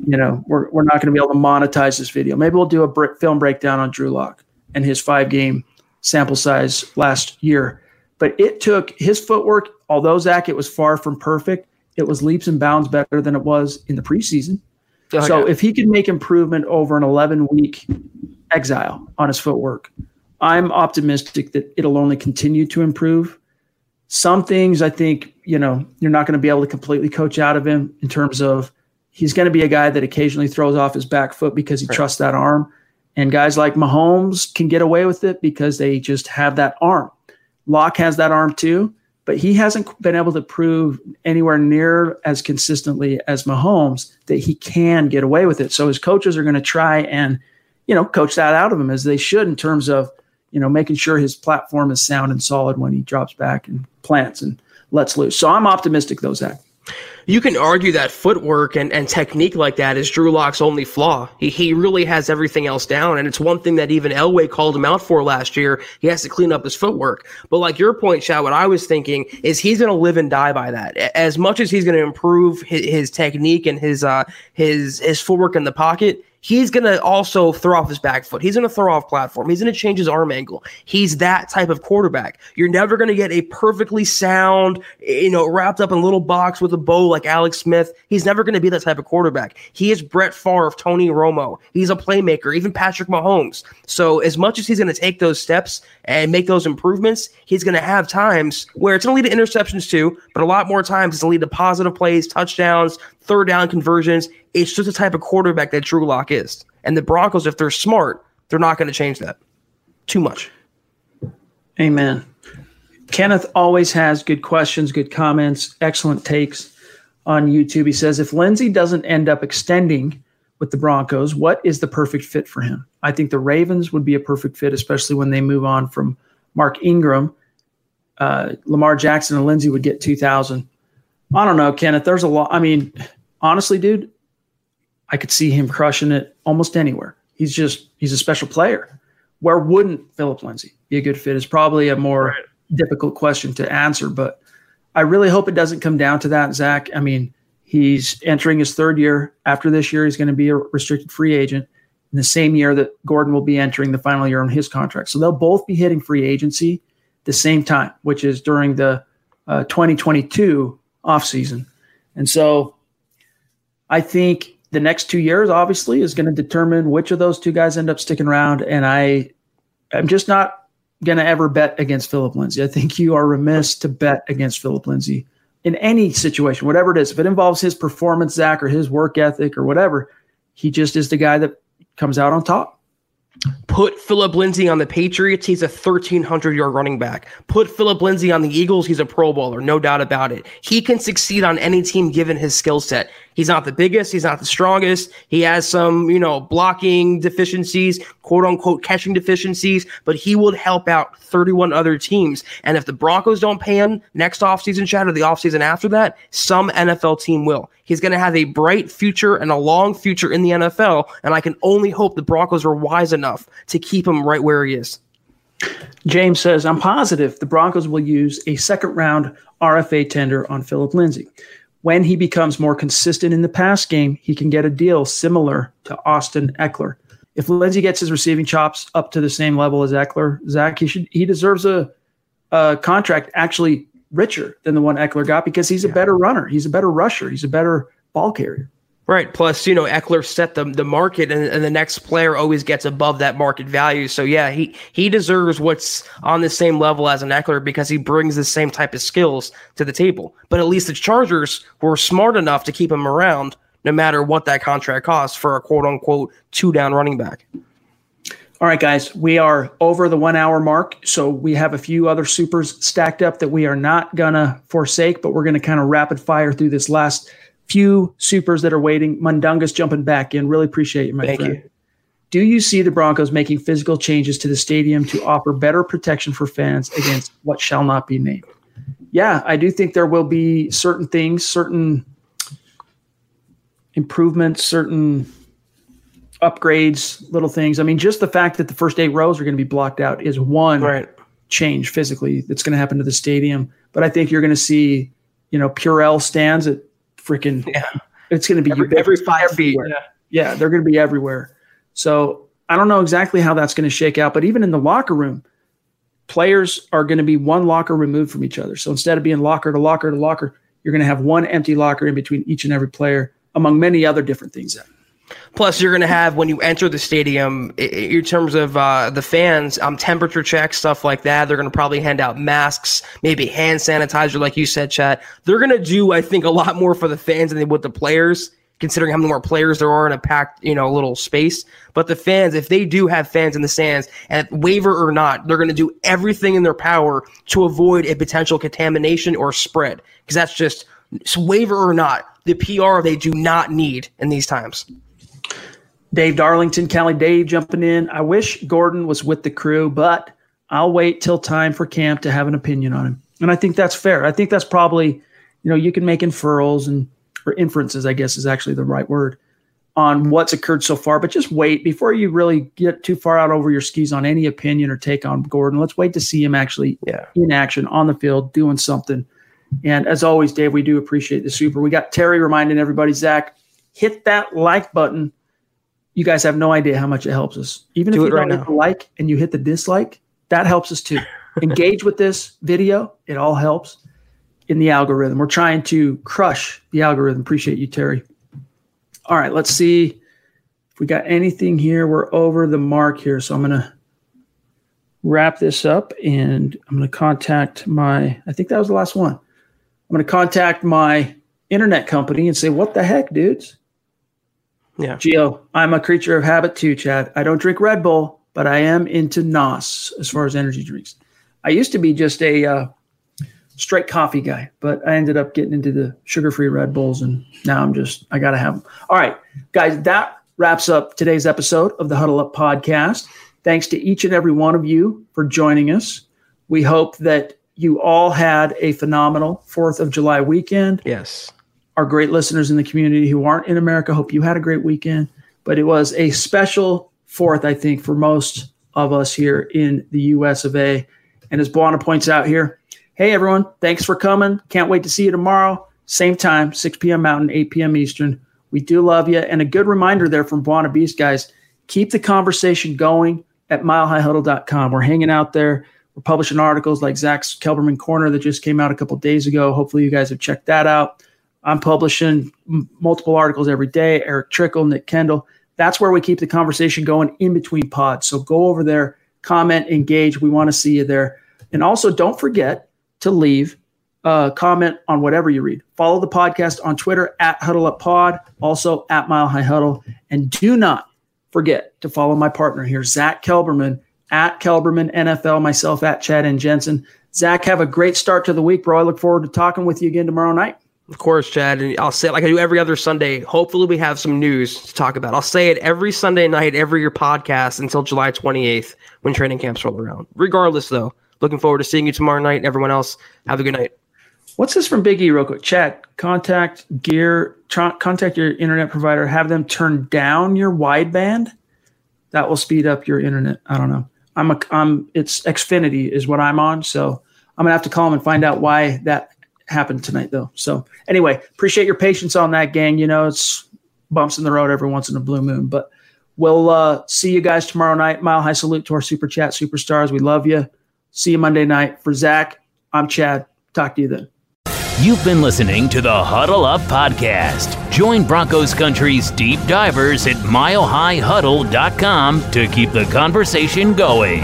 you know, we're, we're not going to be able to monetize this video. Maybe we'll do a film breakdown on Drew Lock and his five game sample size last year. But it took his footwork, although Zach, it was far from perfect. It was leaps and bounds better than it was in the preseason. Oh, so if he can make improvement over an 11 week exile on his footwork, I'm optimistic that it'll only continue to improve. Some things I think, you know, you're not going to be able to completely coach out of him in terms of he's going to be a guy that occasionally throws off his back foot because he right. trusts that arm. And guys like Mahomes can get away with it because they just have that arm. Lock has that arm too, but he hasn't been able to prove anywhere near as consistently as Mahomes that he can get away with it. So his coaches are going to try and, you know, coach that out of him as they should in terms of, you know, making sure his platform is sound and solid when he drops back and plants and lets loose. So I'm optimistic though, Zach you can argue that footwork and, and technique like that is Drew Lock's only flaw. He, he really has everything else down. And it's one thing that even Elway called him out for last year. He has to clean up his footwork. But like your point, Chad, what I was thinking is he's going to live and die by that. As much as he's going to improve his, his technique and his, uh, his, his footwork in the pocket, he's going to also throw off his back foot. He's going to throw off platform. He's going to change his arm angle. He's that type of quarterback. You're never going to get a perfectly sound, you know, wrapped up in a little box with a bow like Alex Smith. He's never going to be that type of quarterback. He is Brett Favre, Tony Romo. He's a playmaker, even Patrick Mahomes. So as much as he's going to take those steps and make those improvements, he's going to have times where it's going to lead to interceptions too, but a lot more times it's going to lead to positive plays, touchdowns, third down conversions. It's just the type of quarterback that Drew Lock is. And the Broncos, if they're smart, they're not going to change that too much. Amen. Kenneth always has good questions, good comments, excellent takes on YouTube. He says if Lindsay doesn't end up extending with the Broncos, what is the perfect fit for him? I think the Ravens would be a perfect fit, especially when they move on from Mark Ingram. Uh, Lamar Jackson and Lindsay would get 2,000. I don't know, Kenneth. There's a lot. I mean, honestly, dude, I could see him crushing it almost anywhere. He's just he's a special player. Where wouldn't Phillip Lindsay be a good fit? Is probably a more right. difficult question to answer, but I really hope it doesn't come down to that, Zach. I mean, he's entering his third year. After this year, he's going to be a restricted free agent in the same year that Gordon will be entering the final year on his contract. So they'll both be hitting free agency the same time, which is during the uh, 2022 offseason. And so I think the next two years, obviously, is going to determine which of those two guys end up sticking around. And I, I'm just not going to ever bet against Phillip Lindsay. I think you are remiss to bet against Phillip Lindsay in any situation, whatever it is. If it involves his performance, Zach, or his work ethic, or whatever, he just is the guy that comes out on top. Put Phillip Lindsay on the Patriots, he's a 1,300 yard running back. Put Phillip Lindsay on the Eagles, he's a Pro Bowler, no doubt about it. He can succeed on any team given his skill set. He's not the biggest, he's not the strongest. He has some, you know, blocking deficiencies, quote unquote catching deficiencies, but he would help out 31 other teams. And if the Broncos don't pay him next offseason, Chad, or the offseason after that, some NFL team will. He's going to have a bright future and a long future in the NFL. And I can only hope the Broncos are wise enough to keep him right where he is. James says, I'm positive the Broncos will use a second round RFA tender on Phillip Lindsay. When he becomes more consistent in the pass game, he can get a deal similar to Austin Ekeler. If Lindsay gets his receiving chops up to the same level as Ekeler, Zach, he should he deserves a, a contract actually richer than the one Ekeler got because he's a better runner, he's a better rusher, he's a better ball carrier. Right. Plus, you know, Ekeler set the the market, and, and, the next player always gets above that market value. So yeah, he he deserves what's on the same level as an Ekeler because he brings the same type of skills to the table. But at least the Chargers were smart enough to keep him around, no matter what that contract costs for a quote unquote two down running back. All right, guys, we are over the one hour mark. So we have a few other supers stacked up that we are not going to forsake, but we're going to kind of rapid fire through this last few supers that are waiting. Mundungus jumping back in. Really appreciate you, my Thank friend. you. Do you see the Broncos making physical changes to the stadium to offer better protection for fans against what shall not be named? Yeah, I do think there will be certain things, certain improvements, certain upgrades, little things. I mean, just the fact that the first eight rows are going to be blocked out is one right. change physically that's going to happen to the stadium. But I think you're going to see, you know, Purell stands at freaking yeah. It's going to be every, every five feet. Yeah. yeah, they're going to be everywhere. So I don't know exactly how that's going to shake out, but even in the locker room, players are going to be one locker removed from each other. So instead of being locker to locker to locker, you're going to have one empty locker in between each and every player, among many other different things. Plus, you're going to have when you enter the stadium, in terms of uh, the fans, um, temperature checks, stuff like that. They're going to probably hand out masks, maybe hand sanitizer, like you said, chat. They're going to do, I think, a lot more for the fans than they would the players, considering how many more players there are in a packed, you know, little space. But the fans, if they do have fans in the stands, and waiver or not, they're going to do everything in their power to avoid a potential contamination or spread, because that's just waiver or not, the PR they do not need in these times. Dave Darlington, Cali Dave jumping in. I wish Gordon was with the crew, but I'll wait till time for camp to have an opinion on him. And I think that's fair. I think that's probably, you know, you can make inferrals and or inferences, I guess is actually the right word, on what's occurred so far. But just wait before you really get too far out over your skis on any opinion or take on Gordon. Let's wait to see him actually yeah. in action on the field doing something. And as always, Dave, we do appreciate the super. We got Terry reminding everybody, Zach, hit that like button you guys have no idea how much it helps us. Even Do if you right don't hit the like and you hit the dislike, that helps us too. *laughs* Engage with this video; it all helps in the algorithm. We're trying to crush the algorithm. Appreciate you, Terry. All right, let's see if we got anything here. We're over the mark here, so I'm gonna wrap this up and I'm gonna contact my. I think that was the last one. I'm gonna contact my internet company and say, "What the heck, dudes." Yeah. Geo, I'm a creature of habit too, Chad. I don't drink Red Bull, but I am into NOS as far as energy drinks. I used to be just a uh, straight coffee guy, but I ended up getting into the sugar free Red Bulls, and now I'm just, I got to have them. All right, guys, that wraps up today's episode of the Huddle Up podcast. Thanks to each and every one of you for joining us. We hope that you all had a phenomenal 4th of July weekend. Yes our great listeners in the community who aren't in America. Hope you had a great weekend. But it was a special fourth, I think, for most of us here in the US of A. And as Buana points out here, hey everyone, thanks for coming. Can't wait to see you tomorrow. Same time, 6 p.m. Mountain, 8 p.m. Eastern. We do love you. And a good reminder there from Buana Beast, guys, keep the conversation going at milehighhuddle.com. We're hanging out there. We're publishing articles like Zach's Kelberman Corner that just came out a couple days ago. Hopefully, you guys have checked that out. I'm publishing m- multiple articles every day. Erick Trickel, Nick Kendall. That's where we keep the conversation going in between pods. So go over there, comment, engage. We want to see you there. And also, don't forget to leave comment on whatever you read. Follow the podcast on Twitter at Huddle Up Pod, also at Mile High Huddle. And do not forget to follow my partner here, Zach Kelberman at Kelberman NFL, myself at Chad and Jensen. Zach, have a great start to the week, bro. I look forward to talking with you again tomorrow night. Of course, Chad, and I'll say it like I do every other Sunday. Hopefully, we have some news to talk about. I'll say it every Sunday night, every year podcast until July 28th when training camps roll around. Regardless, though, looking forward to seeing you tomorrow night. Everyone else, have a good night. What's this from Big E, real quick? Chad, contact Gear, contact your internet provider, have them turn down your wideband. That will speed up your internet. I don't know. I'm a, I'm, it's Xfinity is what I'm on, so I'm gonna have to call them and find out why that happened tonight though. So anyway, appreciate your patience on that, gang. You know, it's bumps in the road every once in a blue moon, but we'll uh, see you guys tomorrow night. Mile high salute to our super chat superstars. We love you. See you Monday night. For Zach, I'm Chad. Talk to you then. You've been listening to the Huddle Up Podcast. Join Broncos Country's deep divers at milehighhuddle.com to keep the conversation going.